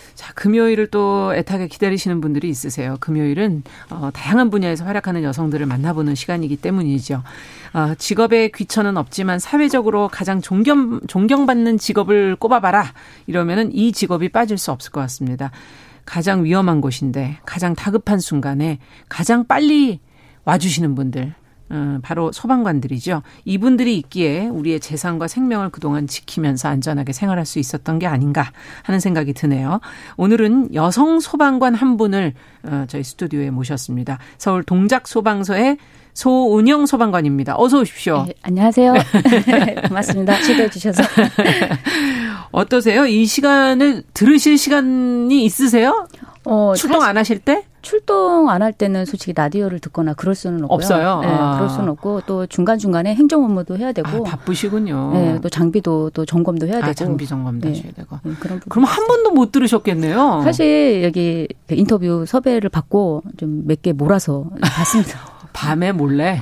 자, 금요일을 또 애타게 기다리시는 분들이 있으세요. 금요일은 어, 다양한 분야에서 활약하는 여성들을 만나보는 시간이기 때문이죠. 어, 직업의 귀천은 없지만 사회적으로 가장 존경, 존경받는 직업을 꼽아봐라. 이러면은 이 직업이 빠질 수 없을 것 같습니다. 가장 위험한 곳인데 가장 다급한 순간에 가장 빨리 와주시는 분들 어, 바로 소방관들이죠. 이분들이 있기에 우리의 재산과 생명을 그동안 지키면서 안전하게 생활할 수 있었던 게 아닌가 하는 생각이 드네요. 오늘은 여성 소방관 한 분을 어, 저희 스튜디오에 모셨습니다. 서울 동작 소방서의 소은영 소방관입니다. 어서 오십시오. 네, 안녕하세요. 고맙습니다. 초대해 주셔서. 어떠세요? 이 시간을 들으실 시간이 있으세요? 어, 출동 안 하실 때? 출동 안 할 때는 솔직히 라디오를 듣거나 그럴 수는 없고요. 없어요. 네, 아. 그럴 수는 없고 또 중간 중간에 행정 업무도 해야 되고 아, 바쁘시군요. 네, 또 장비도 또 점검도 해야 아, 되고 장비 점검도 네. 하셔야 되고. 네, 그런 그럼 한 번도 못 들으셨겠네요. 사실 여기 인터뷰 섭외를 받고 좀 몇 개 몰아서 봤습니다. 밤에 몰래?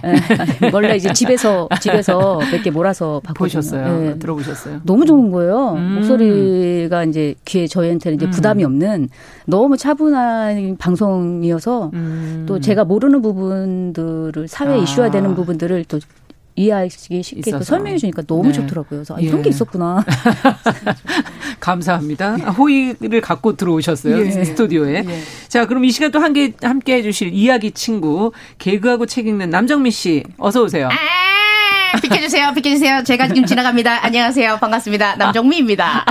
네, 원래 이제 집에서 집에서 몇 개 몰아서 보셨어요. 네. 들어보셨어요. 너무 좋은 거예요. 음. 목소리가 이제 귀에 저희한테는 이제 음. 부담이 없는 너무 차분한 방송이어서 음. 또 제가 모르는 부분들을 사회 아. 이슈화 되는 부분들을 또 이해하기 쉽게 또 설명해 주니까 너무 네. 좋더라고요. 그래서 아, 이런 예. 게 있었구나. 감사합니다. 호의를 갖고 들어오셨어요. 예. 스튜디오에. 예. 자, 그럼 이 시간 또 함께, 함께 해주실 이야기 친구, 개그하고 책 읽는 남정미 씨, 어서 오세요. 아~ 비켜주세요, 비켜주세요. 제가 지금 지나갑니다. 안녕하세요. 반갑습니다. 남정미입니다.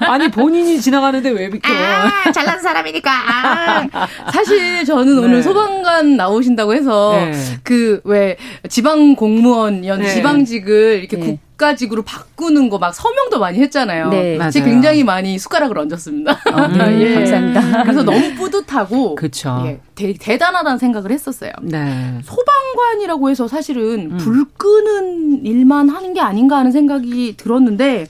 아니, 본인이 지나가는데 왜 비켜? 아, 잘난 사람이니까. 아. 사실 저는 오늘 네. 소방관 나오신다고 해서 네. 그왜 지방 공무원연 네. 지방직을 이렇게 네. 국가직으로 바꾸는 거 막 서명도 많이 했잖아요. 네. 제가 굉장히 많이 숟가락을 얹었습니다. 어, 네, 예. 감사합니다. 그래서 너무 뿌듯하고 그쵸. 예, 대, 대단하다는 생각을 했었어요. 네. 소방관이라고 해서 사실은 음. 불 끄는 일만 하는 게 아닌가 하는 생각이 들었는데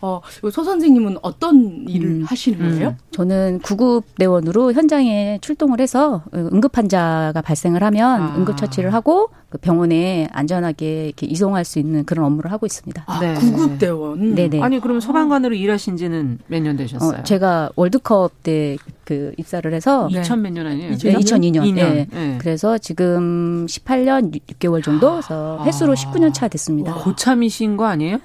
어, 소 선생님은 어떤 일을 음, 하시는 거예요? 음. 저는 구급 대원으로 현장에 출동을 해서 응급 환자가 발생을 하면 아. 응급 처치를 하고 그 병원에 안전하게 이렇게 이송할 수 있는 그런 업무를 하고 있습니다. 아, 네. 구급 대원. 네네. 아니 그럼 소방관으로 일하신 지는 몇 년 되셨어요? 어, 제가 월드컵 때 그 입사를 해서 2000몇 년 아니에요? 네, 2002년. 2년. 네. 네. 그래서 지금 18년 6개월 정도 해서 횟수로 19년 차 됐습니다. 고참이신 거 아니에요?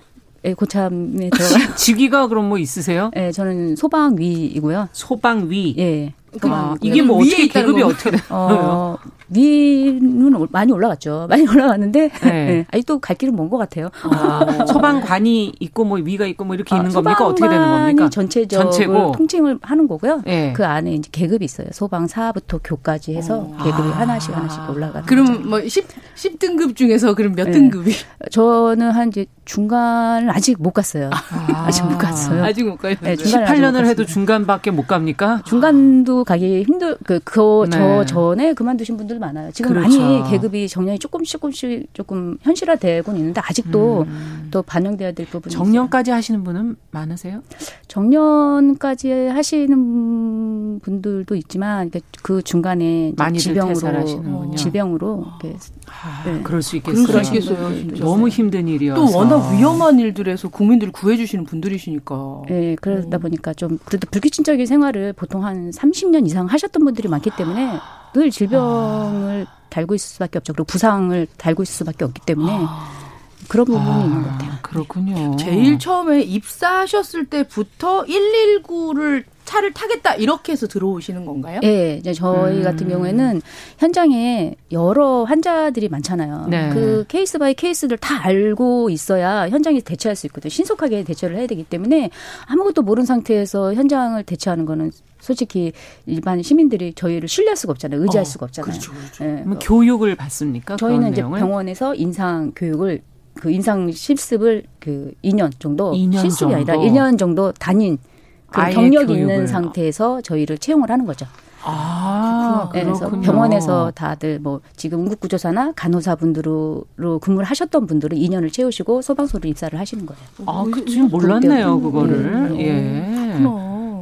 예, 고참에 들어가. 직위가 그럼 뭐 있으세요? 예, 저는 소방위이고요. 소방위. 예. 아, 이게 뭐 어떻게 계급이 어떻게 돼요? 어, 위는 많이 올라갔죠. 많이 올라갔는데 네. 네. 아직도 갈 길은 먼 것 같아요. 아, 소방관이 있고 뭐 위가 있고 뭐 이렇게 아, 있는 겁니까? 어떻게 되는 겁니까? 전체적으로 전체고. 통칭을 하는 거고요. 네. 그 안에 이제 계급이 있어요. 소방 4부터 교까지 해서 오. 어. 계급이 아. 하나씩 하나씩 올라가는 그럼 거죠. 뭐 10, 10등급 중에서 그럼 몇 네. 등급이? 저는 한 이제 중간을 아직 못 갔어요. 아. 직못 갔어요. 아직 못 가요. 네, 18년을 해도 중간밖에 못 갑니까? 중간도 가기 힘들 그저 네. 전에 그만두신 분들 많아요. 지금 그렇죠. 많이 계급이 정년이 조금씩 조금씩 조금 현실화되고 있는데 아직도 음. 또 반영돼야 될 부분이 정년까지 있어요. 하시는 분은 많으세요? 정년까지 하시는 분들도 있지만 그 중간에 지병으로 질병으로 아, 네. 그럴 수 있겠어요. 그럴 수 있겠어요. 너무 힘든 일이어서 또 워낙 위험한 일들에서 국민들을 구해주시는 분들이시니까. 네, 그러다 보니까 좀 그래도 불규칙적인 생활을 보통 한 30년 이상 하셨던 분들이 많기 때문에 늘 질병을 아. 달고 있을 수밖에 없죠. 그리고 부상을 달고 있을 수밖에 없기 때문에 아. 그런 부분이 아. 있는 것 같아요. 그렇군요. 제일 처음에 입사하셨을 때부터 119를 차를 타겠다 이렇게 해서 들어오시는 건가요? 네, 이제 저희 음. 같은 경우에는 현장에 여러 환자들이 많잖아요. 네. 그 case by case들 다 알고 있어야 현장에 대처할 수 있거든요. 신속하게 대처를 해야 되기 때문에 아무것도 모르는 상태에서 현장을 대처하는 거는 솔직히 일반 시민들이 저희를 신뢰할 수가 없잖아요. 의지할 어, 수가 없잖아요. 그렇죠, 그렇죠. 네. 뭐 교육을 받습니까? 저희는 이제 내용을? 병원에서 인상 교육을 그 인상 실습을 그 2년 정도 2년 실습이 정도. 아니라 1년 정도 다닌 그 경력이 있는 상태에서 저희를 채용을 하는 거죠. 아, 네, 그래서 병원에서 다들 뭐 지금 응급구조사나 간호사분들로 근무를 하셨던 분들은 2년을 채우시고 소방서로 입사를 하시는 거예요. 아, 그 지금 몰랐네요, 그거를. 네. 예.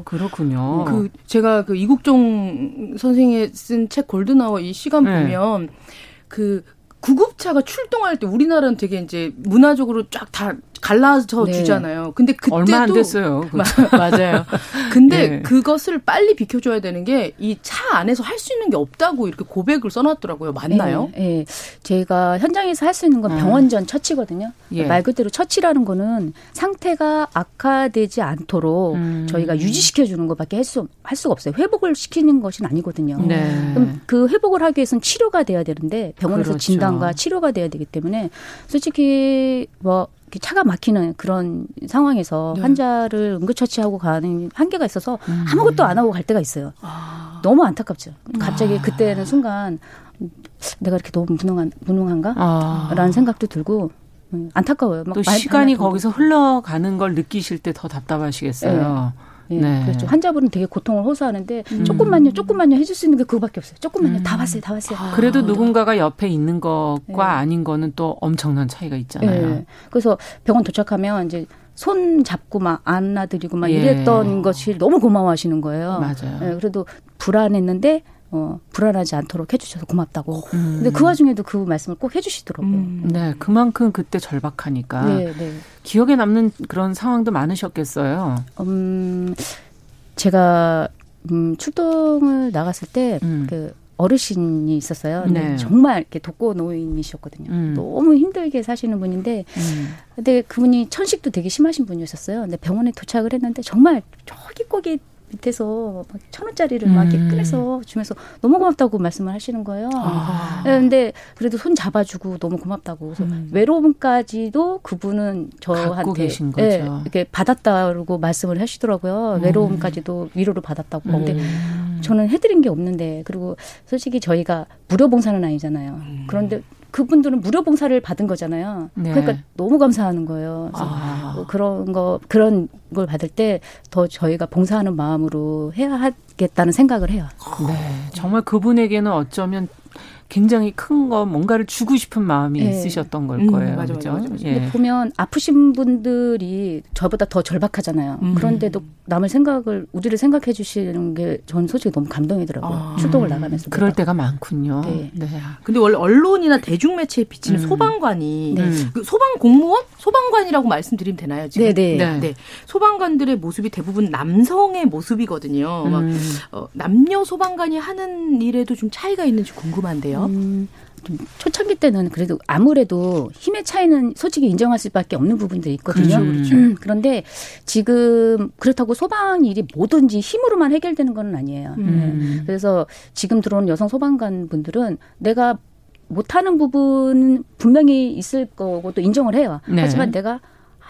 그렇군요. 그 제가 그 이국종 선생이 쓴 책 골든아워 이 시간 네. 보면 그 구급차가 출동할 때 우리나라는 되게 이제 문화적으로 쫙 다 갈라져 네. 주잖아요. 근데 그때도 얼마 안 됐어요. 맞아요. 근데 네. 그것을 빨리 비켜줘야 되는 게 이 차 안에서 할 수 있는 게 없다고 이렇게 고백을 써놨더라고요. 맞나요? 네. 네. 제가 현장에서 할 수 있는 건 아. 병원 전 처치거든요. 예. 말 그대로 처치라는 거는 상태가 악화되지 않도록 음. 저희가 유지시켜 주는 것밖에 할 수 할 수가 없어요. 회복을 시키는 것은 아니거든요. 네. 그럼 그 회복을 하기 위해서는 치료가 돼야 되는데 병원에서 그렇죠. 진단과 치료가 돼야 되기 때문에 솔직히 뭐 차가 막히는 그런 상황에서 네. 환자를 응급처치하고 가는 한계가 있어서 음. 아무것도 안 하고 갈 때가 있어요. 아. 너무 안타깝죠. 갑자기 아. 그때는 순간 내가 이렇게 너무 무능한 무능한가? 아. 라는 생각도 들고 음, 안타까워요. 또 시간이 거기서 흘러가는 걸 느끼실 때 더 답답하시겠어요. 네. 예, 네. 그렇죠. 환자분은 되게 고통을 호소하는데 음. 조금만요, 조금만요 해줄 수 있는 게 그거밖에 없어요. 조금만요, 음. 다 왔어요, 다 왔어요. 아, 그래도 아, 누군가가 옆에 있는 것과 네. 아닌 거는 또 엄청난 차이가 있잖아요. 네. 그래서 병원 도착하면 이제 손 잡고 막 안아드리고 막 예. 이랬던 것이 너무 고마워하시는 거예요. 맞아요. 예, 그래도 불안했는데 어, 불안하지 않도록 해주셔서 고맙다고. 음. 근데 그 와중에도 그 말씀을 꼭 해주시더라고요. 음. 네, 그만큼 그때 절박하니까. 네, 네. 기억에 남는 그런 상황도 많으셨겠어요. 음, 제가 음, 출동을 나갔을 때, 음. 그, 어르신이 있었어요. 네. 정말 이렇게 독거 노인이셨거든요. 음. 너무 힘들게 사시는 분인데, 음. 근데 그분이 천식도 되게 심하신 분이셨어요. 근데 병원에 도착을 했는데 정말 저기 거기 밑에서 천 원짜리를 음. 막 이렇게 음. 꺼내서 주면서 너무 고맙다고 말씀을 하시는 거예요. 아. 네, 근데 그래도 손 잡아주고 너무 고맙다고. 그래서 음. 외로움까지도 그분은 저한테 네, 이렇게 받았다고 말씀을 하시더라고요. 음. 외로움까지도 위로를 받았다고. 근데 음. 저는 해드린 게 없는데 그리고 솔직히 저희가 무료 봉사는 아니잖아요. 음. 그런데 그분들은 무료 봉사를 받은 거잖아요. 네. 그러니까 너무 감사하는 거예요. 그래서 아. 뭐 그런 거 그런 걸 받을 때 더 저희가 봉사하는 마음으로 해야 하겠다는 생각을 해요. 네, 정말 그분에게는 어쩌면 굉장히 큰 거 뭔가를 주고 싶은 마음이 네. 있으셨던 걸 음, 거예요. 음, 맞아, 그죠? 맞아, 맞아. 예. 보면 아프신 분들이 저보다 더 절박하잖아요. 음. 그런데도 남을 생각을 우리를 생각해 주시는 게 전 솔직히 너무 감동이더라고요. 아, 출동을 나가면서. 그럴 때가 많군요. 네. 네. 근데 원래 언론이나 대중매체에 비치는 음. 소방관이 네. 그 소방 공무원? 소방관이라고 말씀드리면 되나요? 지금? 네네. 네. 네. 소방관들의 모습이 대부분 남성의 모습이거든요. 막 음. 어, 남녀 소방관이 하는 일에도 좀 차이가 있는지 궁금한데요. 음, 좀 초창기 때는 그래도 아무래도 힘의 차이는 솔직히 인정할 수밖에 없는 부분들이 있거든요. 그렇죠, 그렇죠. 음, 그런데 지금 그렇다고 소방 일이 뭐든지 힘으로만 해결되는 건 아니에요. 음. 네. 그래서 지금 들어오는 여성 소방관 분들은 내가 못하는 부분은 분명히 있을 거고 또 인정을 해요. 네. 하지만 내가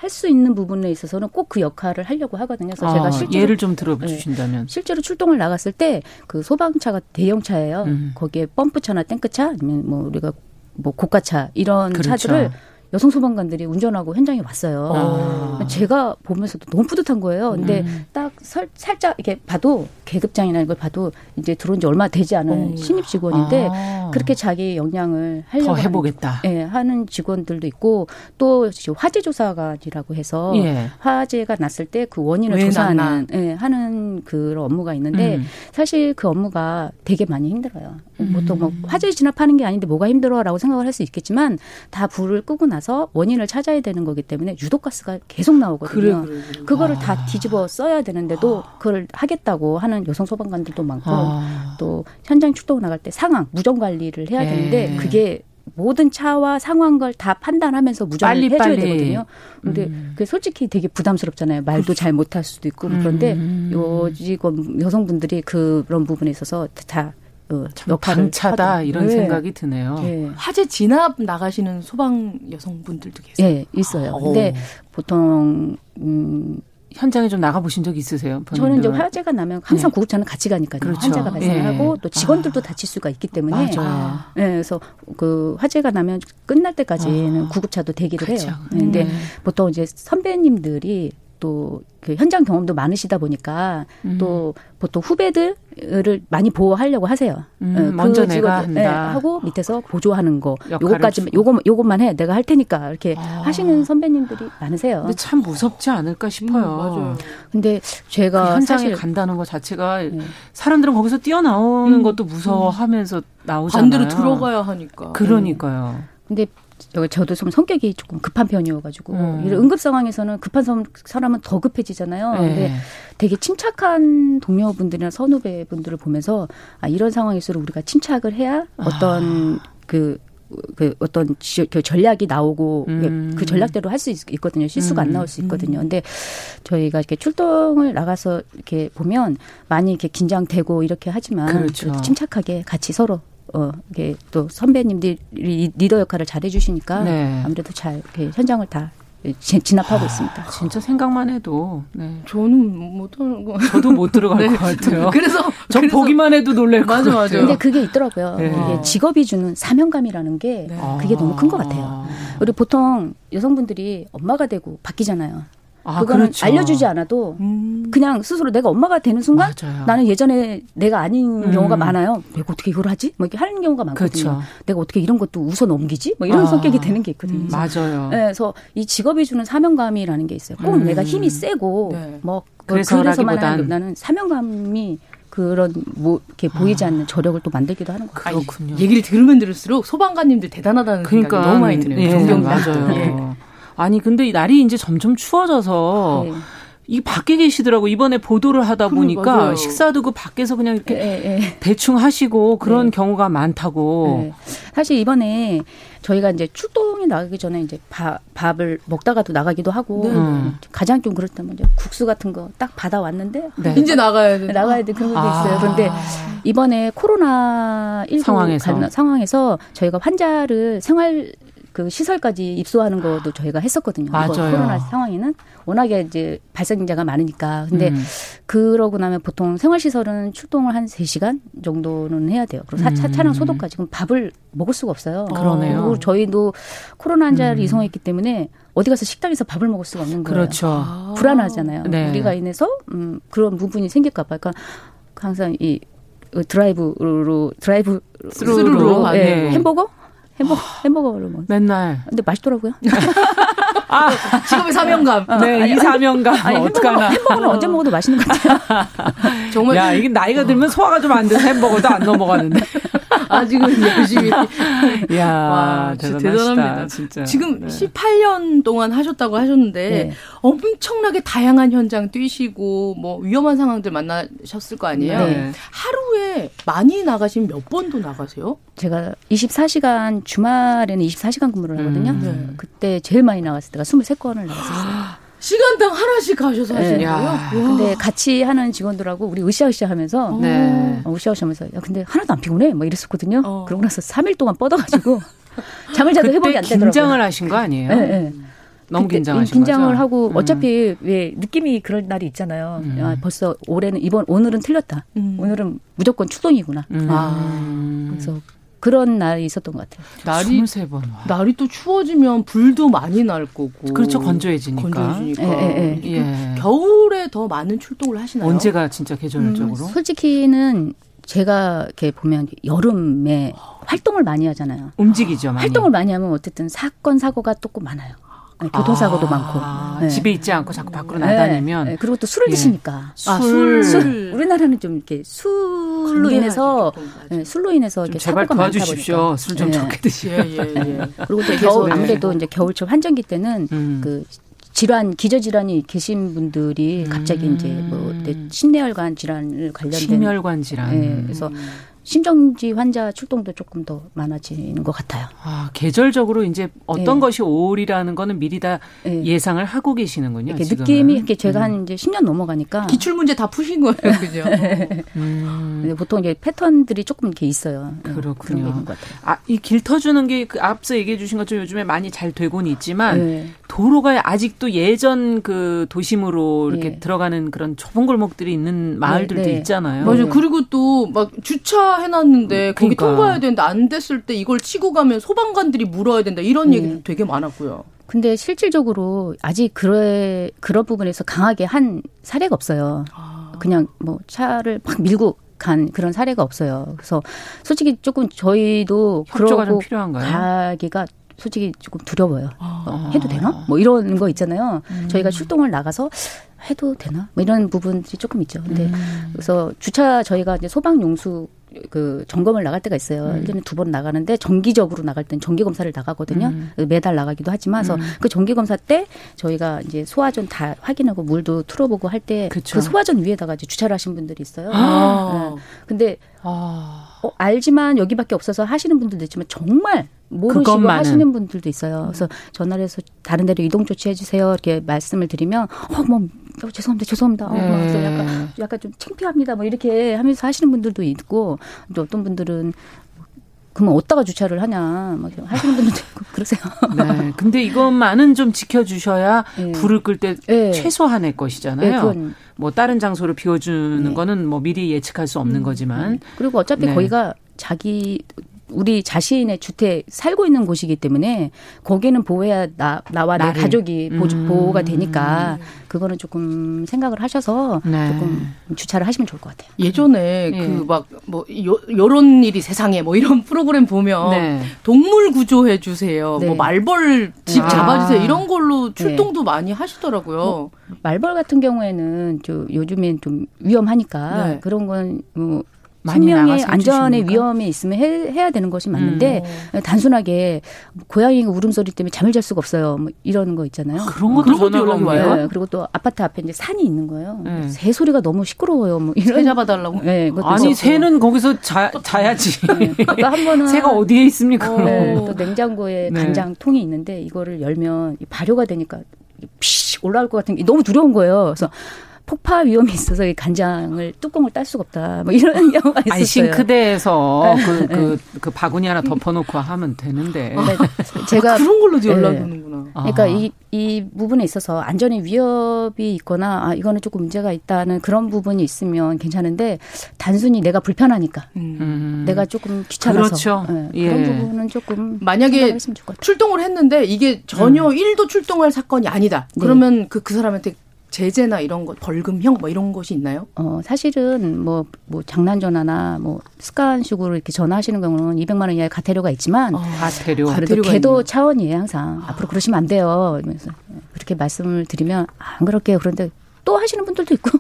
할 수 있는 부분에 있어서는 꼭 그 역할을 하려고 하거든요. 그래서 아, 제가 실제로 예를 좀 들어 주신다면 네, 실제로 출동을 나갔을 때 그 소방차가 대형차예요. 음. 거기에 펌프차나 탱크차 아니면 뭐 우리가 뭐 고가차 이런 그렇죠. 차들을 여성 소방관들이 운전하고 현장에 왔어요. 아. 제가 보면서도 너무 뿌듯한 거예요. 근데 음. 딱 설, 살짝 이렇게 봐도 계급장이나 이걸 봐도 이제 들어온 지 얼마 되지 않은 오. 신입 직원인데 아. 그렇게 자기 역량을 하려고 해보겠다. 하는, 예, 하는 직원들도 있고 또 화재 조사관이라고 해서 예. 화재가 났을 때 그 원인을 조사하는 예, 하는 그런 업무가 있는데 음. 사실 그 업무가 되게 많이 힘들어요. 음. 보통 뭐 화재 진압하는 게 아닌데 뭐가 힘들어라고 생각을 할 수 있겠지만 다 불을 끄고 나서 나서 원인을 찾아야 되는 거기 때문에 유독가스가 계속 나오거든요. 그래, 그래. 그거를 아. 다 뒤집어 써야 되는데도 그걸 하겠다고 하는 여성 소방관들도 많고 아. 또 현장 출동 나갈 때 상황 무정 관리를 해야 예. 되는데 그게 모든 차와 상황을 다 판단하면서 빨리, 해줘야 빨리. 되거든요. 근데 음. 그게 솔직히 되게 부담스럽잖아요. 말도 잘 못할 수도 있고 그런데 음. 요 직원 여성분들이 그런 부분에 있어서 다 어, 역할을 차다 하죠. 이런 네. 생각이 드네요. 네. 화재 진압 나가시는 소방 여성분들도 계세요. 네, 있어요. 아, 근데 보통 음 현장에 좀 나가 보신 적 있으세요? 저는 이제 화재가 나면 항상 네. 구급차는 같이 가니까요. 그렇죠. 환자가 발생하고 네. 또 직원들도 아. 다칠 수가 있기 때문에 맞아요. 네, 그래서 그 화재가 나면 끝날 때까지는 아. 구급차도 대기를 그렇죠. 해요. 네, 근데 음. 보통 이제 선배님들이 또 그 현장 경험도 많으시다 보니까 음. 또 보통 후배들을 많이 보호하려고 하세요. 음, 그 먼저 내가 한다. 네, 하고 밑에서 보조하는 거. 요거까지 요거 요것만 해. 내가 할 테니까 이렇게 아. 하시는 선배님들이 많으세요. 근데 참 무섭지 않을까 싶어요. 음, 맞아요. 근데 제가 그 현장에 사실 간다는 것 자체가 네. 사람들은 거기서 뛰어나오는 음. 것도 무서워하면서 나오잖아요. 반대로 들어가야 하니까. 그러니까요. 근데 저도 좀 성격이 조금 급한 편이어가지고 음. 이런 응급 상황에서는 급한 사람은 더 급해지잖아요. 네. 근데 되게 침착한 동료분들이나 선후배분들을 보면서 아 이런 상황일수록 우리가 침착을 해야 어떤 아. 그, 그 어떤 지, 그 전략이 나오고 음. 그 전략대로 할 수 있거든요. 실수가 음. 안 나올 수 있거든요. 음. 근데 저희가 이렇게 출동을 나가서 이렇게 보면 많이 이렇게 긴장되고 이렇게 하지만 그렇죠. 침착하게 같이 서로 어, 이게 또 선배님들이 리더 역할을 잘 해주시니까 네. 아무래도 잘 이렇게 현장을 다 진압하고 아, 있습니다. 진짜 생각만 해도 네. 저는 못하는 거. 저도 못 들어갈 네. 것 같아요. 그래서 전 보기만 해도 놀랄 맞아 맞아. 근데 그게 있더라고요. 네. 이게 직업이 주는 사명감이라는 게 네. 그게 너무 큰 것 같아요. 우리 보통 여성분들이 엄마가 되고 바뀌잖아요. 아, 그거는 그렇죠. 알려주지 않아도 음. 그냥 스스로 내가 엄마가 되는 순간 맞아요. 나는 예전에 내가 아닌 음. 경우가 많아요. 내가 어떻게 이걸 하지? 뭐 이렇게 하는 경우가 많거든요. 그렇죠. 내가 어떻게 이런 것도 웃어 넘기지? 뭐 이런 아. 성격이 되는 게 있거든요. 음. 맞아요. 네, 그래서 이 직업이 주는 사명감이라는 게 있어요. 꼭 음. 내가 힘이 세고 네. 뭐 그래서만 하는 나는 사명감이 그런 뭐 이렇게 보이지 않는 저력을 또 만들기도 하는 거예요. 그렇군요. 얘기를 들으면 들을수록 소방관님들 대단하다는 그러니까, 생각이 너무 많이 드네요. 예, 존경 맞아요. 예. 아니 근데 이 날이 이제 점점 추워져서 네. 이 밖에 계시더라고 이번에 보도를 하다 보니까 맞아요. 식사도 그 밖에서 그냥 이렇게 네, 네. 대충 하시고 그런 네. 경우가 많다고. 네. 사실 이번에 저희가 이제 출동이 나가기 전에 이제 밥, 밥을 먹다가도 나가기도 하고 음. 가장 좀 그렇다면 이제 국수 같은 거 딱 받아 왔는데 네. 이제 나가야 돼. 나가야 돼 그런 것도 아. 있어요. 그런데 이번에 코로나 19 상황에서. 상황에서 저희가 환자를 생활 그 시설까지 입소하는 것도 저희가 했었거든요. 맞아요. 코로나 상황에는 워낙에 이제 발생자가 많으니까. 근데 음. 그러고 나면 보통 생활시설은 출동을 한 3시간 정도는 해야 돼요. 그리고 음. 차량 소독까지. 그럼 밥을 먹을 수가 없어요. 그러네요. 그리고 저희도 코로나 환자를 음. 이송했기 때문에 어디 가서 식당에서 밥을 먹을 수가 없는 거예요. 그렇죠. 아. 불안하잖아요. 네. 우리가 인해서 음, 그런 부분이 생길까 봐. 그러니까 항상 이 드라이브로 드라이브 스루로 예, 햄버거 햄버거, 햄버거를 먹 맨날. 근데 맛있더라고요. 아, 직업의 사명감. 네, 아니, 이 사명감. 아니, 어떡하나. 햄버거는 언제 먹어도 맛있는 것 같아요. 정말. 야, 이게 나이가 들면 소화가 좀 안 돼서 햄버거도 안 넘어가는데. 아직은 열심히. 야 와, 진짜 대단합니다. 진짜. 지금 네. 18년 동안 하셨다고 하셨는데 네. 엄청나게 다양한 현장 뛰시고 뭐 위험한 상황들 만나셨을 거 아니에요? 네. 하루에 많이 나가시면 몇 번도 나가세요? 제가 24시간 주말에는 24시간 근무를 하거든요. 음. 그때 제일 많이 나갔을 때가 23건을 나갔었어요. 시간당 하나씩 가셔서 하시는 네. 거예요? 근데 같이 하는 직원들하고 우리 으쌰으쌰 하면서 네. 어, 으쌰으쌰 하면서 야 근데 하나도 안 피곤해? 뭐 이랬었거든요. 어. 그러고 나서 3일 동안 뻗어가지고 잠을 자도 회복이 안 되더라고요. 긴장을 하신 거 아니에요? 네, 네. 너무 긴장하신 긴장을 거죠? 하고 음. 어차피 왜 느낌이 그럴 날이 있잖아요. 음. 아, 벌써 올해는 이번 오늘은 틀렸다. 음. 오늘은 무조건 추동이구나. 음. 아. 그래서 그런 날이 있었던 것 같아요. 날이 23번. 날이 또 추워지면 불도 많이 날 거고. 그렇죠. 건조해지니까. 건조해지니까. 예, 예, 예. 예. 겨울에 더 많은 출동을 하시나요? 언제가 진짜 계절적으로? 음, 솔직히는 제가 이렇게 보면 여름에 활동을 많이 하잖아요. 움직이죠. 많이. 활동을 많이 하면 어쨌든 사건 사고가 또꼭 많아요. 네, 교통사고도 아, 많고 네. 집에 있지 않고 자꾸 밖으로 네. 나다니면 네. 그리고 또 술을 예. 드시니까 술. 아, 술. 술. 우리나라는 좀 이렇게 술로 인해서 네, 술로 인해서 이렇게 제발 도와주십시오. 술좀 적게 드시요 예, 예, 예. 그리고 또 겨울 아무래도 이제 겨울철 환절기 때는 음. 그 질환 기저 질환이 계신 분들이 갑자기 음. 이제 뭐 심내혈관 질환을 관련된 심혈관 질환. 네, 그래서 음. 신정지 환자 출동도 조금 더 많아지는 것 같아요. 아, 계절적으로 이제 어떤 네. 것이 5월이라는 거는 미리 다 네. 예상을 하고 계시는군요. 이렇게 느낌이 이렇게 제가 음. 한 이제 10년 넘어가니까 기출 문제 다 푸신 거예요, 그죠? 음. 보통 이제 패턴들이 조금 이렇게 있어요. 네, 그렇군요. 아, 이 길 터주는 게 그 앞서 얘기해 주신 것처럼 요즘에 많이 잘 되고는 있지만 네. 도로가 아직도 예전 그 도심으로 이렇게 네. 들어가는 그런 좁은 골목들이 있는 마을들도 네, 있잖아요. 맞아요. 그리고 또 막 주차 해놨는데 거기 그러니까. 통과해야 되는데 안 됐을 때 이걸 치고 가면 소방관들이 물어야 된다 이런 네. 얘기도 되게 많았고요. 근데 실질적으로 아직 그래 그런 부분에서 강하게 한 사례가 없어요. 아. 그냥 뭐 차를 막 밀고 간 그런 사례가 없어요. 그래서 솔직히 조금 저희도 그러고 필요한가요? 가기가 솔직히 조금 두려워요. 아. 어, 해도 되나? 뭐 이런 거 있잖아요. 음. 저희가 출동을 나가서 해도 되나? 뭐 이런 부분들이 조금 있죠. 근데 음. 그래서 주차 저희가 이제 소방 용수 그 점검을 나갈 때가 있어요. 음. 1년에 두 번 나가는데 정기적으로 나갈 땐 정기 검사를 나가거든요. 음. 매달 나가기도 하지만 그래서 음. 그 정기 검사 때 저희가 이제 소화전 다 확인하고 물도 틀어보고 할 때 그 소화전 위에다가 이제 주차를 하신 분들이 있어요. 아. 네. 근데 아. 어, 알지만 여기밖에 없어서 하시는 분들도 있지만 정말 모르시고 그것만은. 하시는 분들도 있어요. 그래서 전화를 해서 다른 데로 이동 조치해 주세요. 이렇게 말씀을 드리면 어뭐 어, 죄송합니다, 죄송합니다. 어, 네. 약간 약간 좀 창피합니다. 뭐 이렇게 하면서 하시는 분들도 있고 또 어떤 분들은 그러면 어디다가 주차를 하냐 막 하시는 분들도 있고 그러세요. 네. 근데 이것만은 좀 지켜주셔야 네. 불을 끌때 네. 최소한의 것이잖아요. 네, 뭐 다른 장소를 비워주는 네. 거는 뭐 미리 예측할 수 없는 음. 거지만 그리고 어차피 네. 거기가 자기 우리 자신의 주택 살고 있는 곳이기 때문에 거기는 보호해야 나, 나와 나를. 내 가족이 음. 보호가 되니까 그거는 조금 생각을 하셔서 네. 조금 주차를 하시면 좋을 것 같아요. 예전에 네. 그막 뭐 요런 일이 세상에 뭐 이런 프로그램 보면 네. 동물 구조해 주세요. 뭐 네. 말벌 집 아. 잡아 주세요. 이런 걸로 네. 출동도 많이 하시더라고요. 뭐 말벌 같은 경우에는 저 요즘엔 좀 위험하니까 네. 그런 건뭐 생명의 안전의 위험이 있으면 해, 해야 되는 것이 맞는데 음. 단순하게 고양이 울음소리 때문에 잠을 잘 수가 없어요. 뭐 이러는 거 있잖아요. 그런 것도, 그런 연락이 와요. 네. 그리고 또 아파트 앞에 이제 산이 있는 거예요. 네. 새 소리가 너무 시끄러워요. 뭐 이런 새 잡아달라고. 네, 아니 새는 거기서 자, 자야지. 네. 한 번은 새가 어디에 있습니까? 네. 또 냉장고에 네. 간장통이 있는데 이거를 열면 발효가 되니까 피 올라올 것 같은 게 너무 두려운 거예요. 그래서 폭파 위험이 있어서 이 간장을 뚜껑을 딸 수가 없다. 뭐 이런 경우가 있었어요. 아니, 싱크대에서 그, 그, 그, 그 바구니 하나 덮어놓고 하면 되는데. 네, 제가 아, 그런 걸로도 연락이 네. 오는구나. 그러니까 아. 이, 이 부분에 있어서 안전에 위협이 있거나 아, 이거는 조금 문제가 있다는 그런 부분이 있으면 괜찮은데 단순히 내가 불편하니까 음. 내가 조금 귀찮아서 그렇죠. 네, 예. 그런 부분은 조금 만약에 출동을 했는데 이게 전혀 음. 1도 출동할 사건이 아니다. 네. 그러면 그, 그 사람한테 제재나 이런 것, 벌금형 뭐 이런 것이 있나요? 어, 사실은 뭐, 뭐 장난 전화나 뭐 습관식으로 이렇게 전화하시는 경우는 200만 원 이하의 가태료가 있지만. 어, 가태료. 그래도 계도 차원이에요, 항상. 아. 앞으로 그러시면 안 돼요. 이러면서 그렇게 말씀을 드리면 아, 안 그럴게요. 그런데 또 하시는 분들도 있고.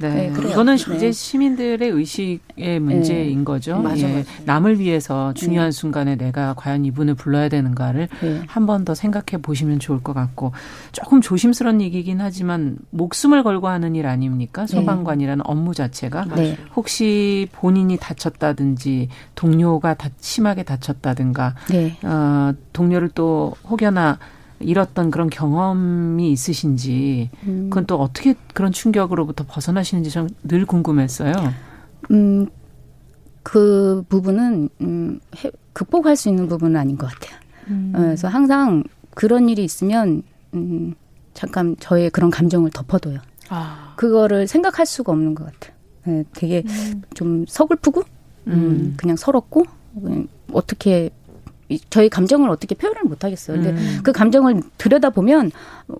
네, 네 이거는 네. 이제 시민들의 의식의 문제인 네. 거죠. 맞아요. 예. 남을 위해서 중요한 네. 순간에 내가 과연 이분을 불러야 되는가를 네. 한번 더 생각해 보시면 좋을 것 같고 조금 조심스러운 얘기긴 하지만 목숨을 걸고 하는 일 아닙니까? 네. 소방관이라는 업무 자체가 혹시 본인이 다쳤다든지 동료가 다 심하게 다쳤다든가 어, 동료를 또 혹여나 잃었던 그런 경험이 있으신지 음. 그건 또 어떻게 그런 충격으로부터 벗어나시는지 좀 늘 궁금했어요. 음, 그 부분은 음, 해, 극복할 수 있는 부분은 아닌 것 같아요. 음. 어, 그래서 항상 그런 일이 있으면 음, 잠깐 저의 그런 감정을 덮어둬요. 아. 그거를 생각할 수가 없는 것 같아요. 네, 되게 음. 좀 서글프고 음, 음. 그냥 서럽고 어떻게 저희 감정을 어떻게 표현을 못 하겠어요. 근데 음. 그 감정을 들여다 보면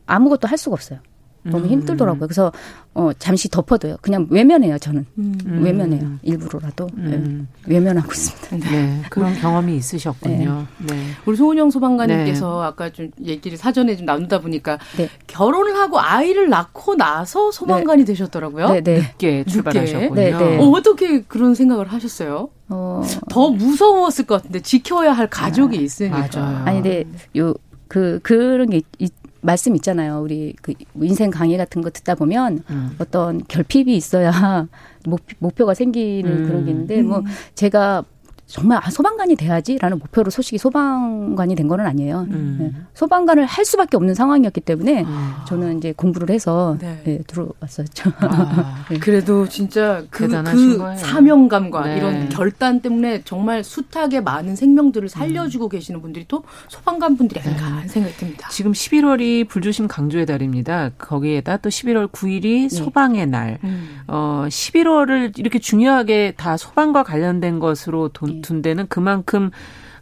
아무것도 할 수가 없어요. 너무 음. 힘들더라고요. 그래서 어 잠시 덮어둬요. 그냥 외면해요. 저는 음. 외면해요. 일부러라도 음. 네. 외면하고 있습니다. 네, 네. 그런 경험이 있으셨군요. 네. 네. 우리 소은영 소방관님께서 네. 아까 좀 얘기를 사전에 좀 나누다 보니까 네. 결혼을 하고 아이를 낳고 나서 소방관이 되셨더라고요. 네, 네. 늦게 출발하셨군요. 네, 네. 어, 어떻게 그런 생각을 하셨어요? 어. 더 무서웠을 것 같은데 지켜야 할 가족이 아, 있으니까. 맞아요. 아니 근데 요 그 그런 게 있, 말씀 있잖아요. 우리 그 인생 강의 같은 거 듣다 보면 음. 어떤 결핍이 있어야 목표, 가 생기는 음. 그런 게 있는데 뭐 음. 제가 정말 아, 소방관이 돼야지라는 목표로 소식이 소방관이 된 거는 아니에요. 음. 네. 소방관을 할 수밖에 없는 상황이었기 때문에 아. 저는 이제 공부를 해서 네. 네, 들어왔었죠. 아. 네. 그래도 진짜 그, 그 사명감과 네. 이런 결단 때문에 정말 숱하게 많은 생명들을 살려주고 음. 계시는 분들이 또 소방관 분들이 아닌가 하는 생각이 듭니다. 지금 11월이 불조심 강조의 달입니다. 거기에다 또 11월 9일이 소방의 날. 음. 어, 11월을 이렇게 중요하게 다 소방과 관련된 것으로 돈, 둔 데는 그만큼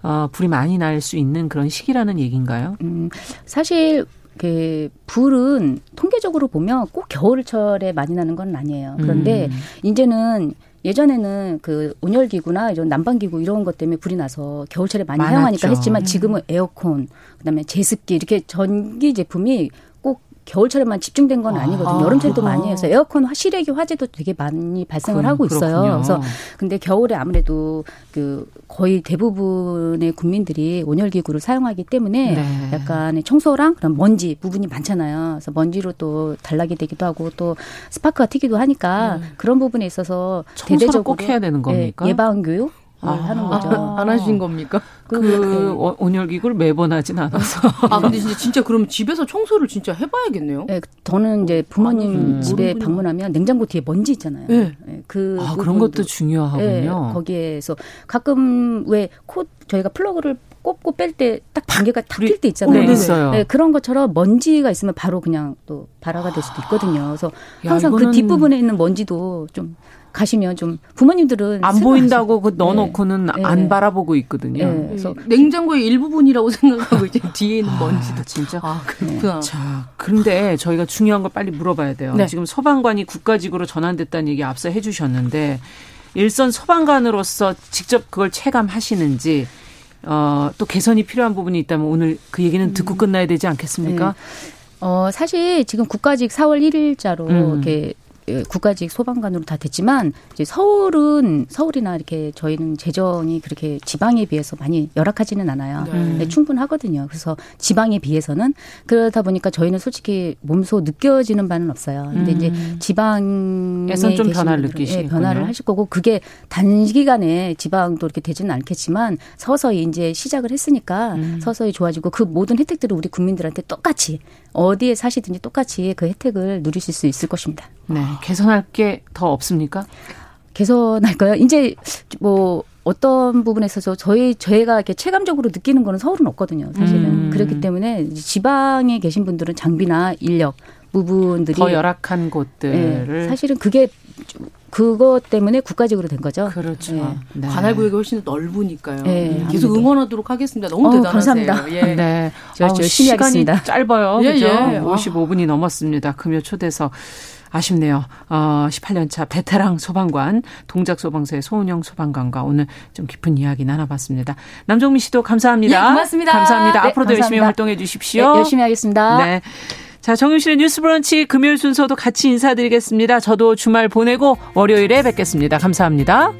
어, 불이 많이 날 수 있는 그런 시기라는 얘기인가요? 음, 사실 그 불은 통계적으로 보면 꼭 겨울철에 많이 나는 건 아니에요. 그런데 음. 이제는 예전에는 그 온열기구나 이런 난방기구 이런 것 때문에 불이 나서 겨울철에 많이 많았죠. 사용하니까 했지만 지금은 에어컨 그다음에 제습기 이렇게 전기 제품이 겨울철에만 집중된 건 아니거든요. 아. 여름철도 많이 해서 에어컨 실외기 화재도 되게 많이 발생을 그, 하고 있어요. 그렇군요. 그래서 근데 겨울에 아무래도 그 거의 대부분의 국민들이 온열기구를 사용하기 때문에 네. 약간의 청소랑 그런 먼지 부분이 많잖아요. 그래서 먼지로 또 단락이 되기도 하고 또 스파크가 튀기도 하니까 네. 그런 부분에 있어서 대대적으로 꼭 해야 되는 겁니까? 예, 예방 교육 아, 하는 거죠. 아, 안 하신 겁니까? 그, 그 네. 온열기구를 매번 하진 않아서. 아, 근데 진짜, 진짜 그럼 집에서 청소를 진짜 해봐야겠네요? 네, 저는 이제 부모님 아, 집에 방문하면 냉장고 뒤에 먼지 있잖아요. 네. 네. 예, 그 아, 그런 것도 중요하군요. 예, 거기에서 가끔 왜 코 저희가 플러그를 꼽고 뺄 때 딱 단계가 탁 낄 때 있잖아요. 네, 있어요. 네, 그런 것처럼 먼지가 있으면 바로 그냥 또 발화가 될 수도 있거든요. 그래서 항상 그 뒷부분에 있는 먼지도 좀 가시면 좀 부모님들은 안 보인다고 그 넣어놓고는 네. 안 네. 바라보고 있거든요. 네. 그래서 냉장고의 일부분이라고 생각하고 이제 뒤에 있는 아, 먼지도 진짜. 아, 그렇구나. 자, 그런데 저희가 중요한 걸 빨리 물어봐야 돼요. 네. 지금 소방관이 국가직으로 전환됐다는 얘기 앞서 해주셨는데 일선 소방관으로서 직접 그걸 체감하시는지 어, 또 개선이 필요한 부분이 있다면 오늘 그 얘기는 듣고 음. 끝나야 되지 않겠습니까? 네. 어, 사실 지금 국가직 4월 1일자로 음. 이렇게 예, 국가직 소방관으로 다 됐지만 이제 서울은 서울이나 이렇게 저희는 재정이 그렇게 지방에 비해서 많이 열악하지는 않아요. 네. 네, 충분하거든요. 그래서 지방에 비해서는 그러다 보니까 저희는 솔직히 몸소 느껴지는 바는 없어요. 근데 음. 이제 지방에서 좀 변화를 느끼시고 예, 변화를 하실 거고 그게 단기간에 지방도 이렇게 되지는 않겠지만 서서히 이제 시작을 했으니까 음. 서서히 좋아지고 그 모든 혜택들을 우리 국민들한테 똑같이 어디에 사시든지 똑같이 그 혜택을 누리실 수 있을 것입니다. 네. 개선할 게 더 없습니까? 개선할까요? 이제 뭐 어떤 부분에 있어서 저희 저희가 이렇게 체감적으로 느끼는 거는 서울은 없거든요. 사실은 음. 그렇기 때문에 지방에 계신 분들은 장비나 인력 부분들이 더 열악한 곳들을 네, 사실은 그게 그것 때문에 국가적으로 된 거죠. 그렇죠. 네. 네. 관할 구역이 훨씬 넓으니까요. 네, 계속 응원하도록 하겠습니다. 너무 어, 대단하세요. 감사합니다. 예. 네. 아우, 시간이 하겠습니다. 짧아요. 예, 그죠? 예. 55분이 넘었습니다. 금요 초대서 아쉽네요. 어, 18년 차 베테랑 소방관, 동작 소방서의 소은영 소방관과 오늘 좀 깊은 이야기 나눠봤습니다. 남정미 씨도 감사합니다. 예, 고맙습니다. 감사합니다. 네, 앞으로도 감사합니다. 열심히 활동해 주십시오. 네, 열심히 하겠습니다. 네. 자, 정윤실의 뉴스 브런치 금요일 순서도 같이 인사드리겠습니다. 저도 주말 보내고 월요일에 뵙겠습니다. 감사합니다.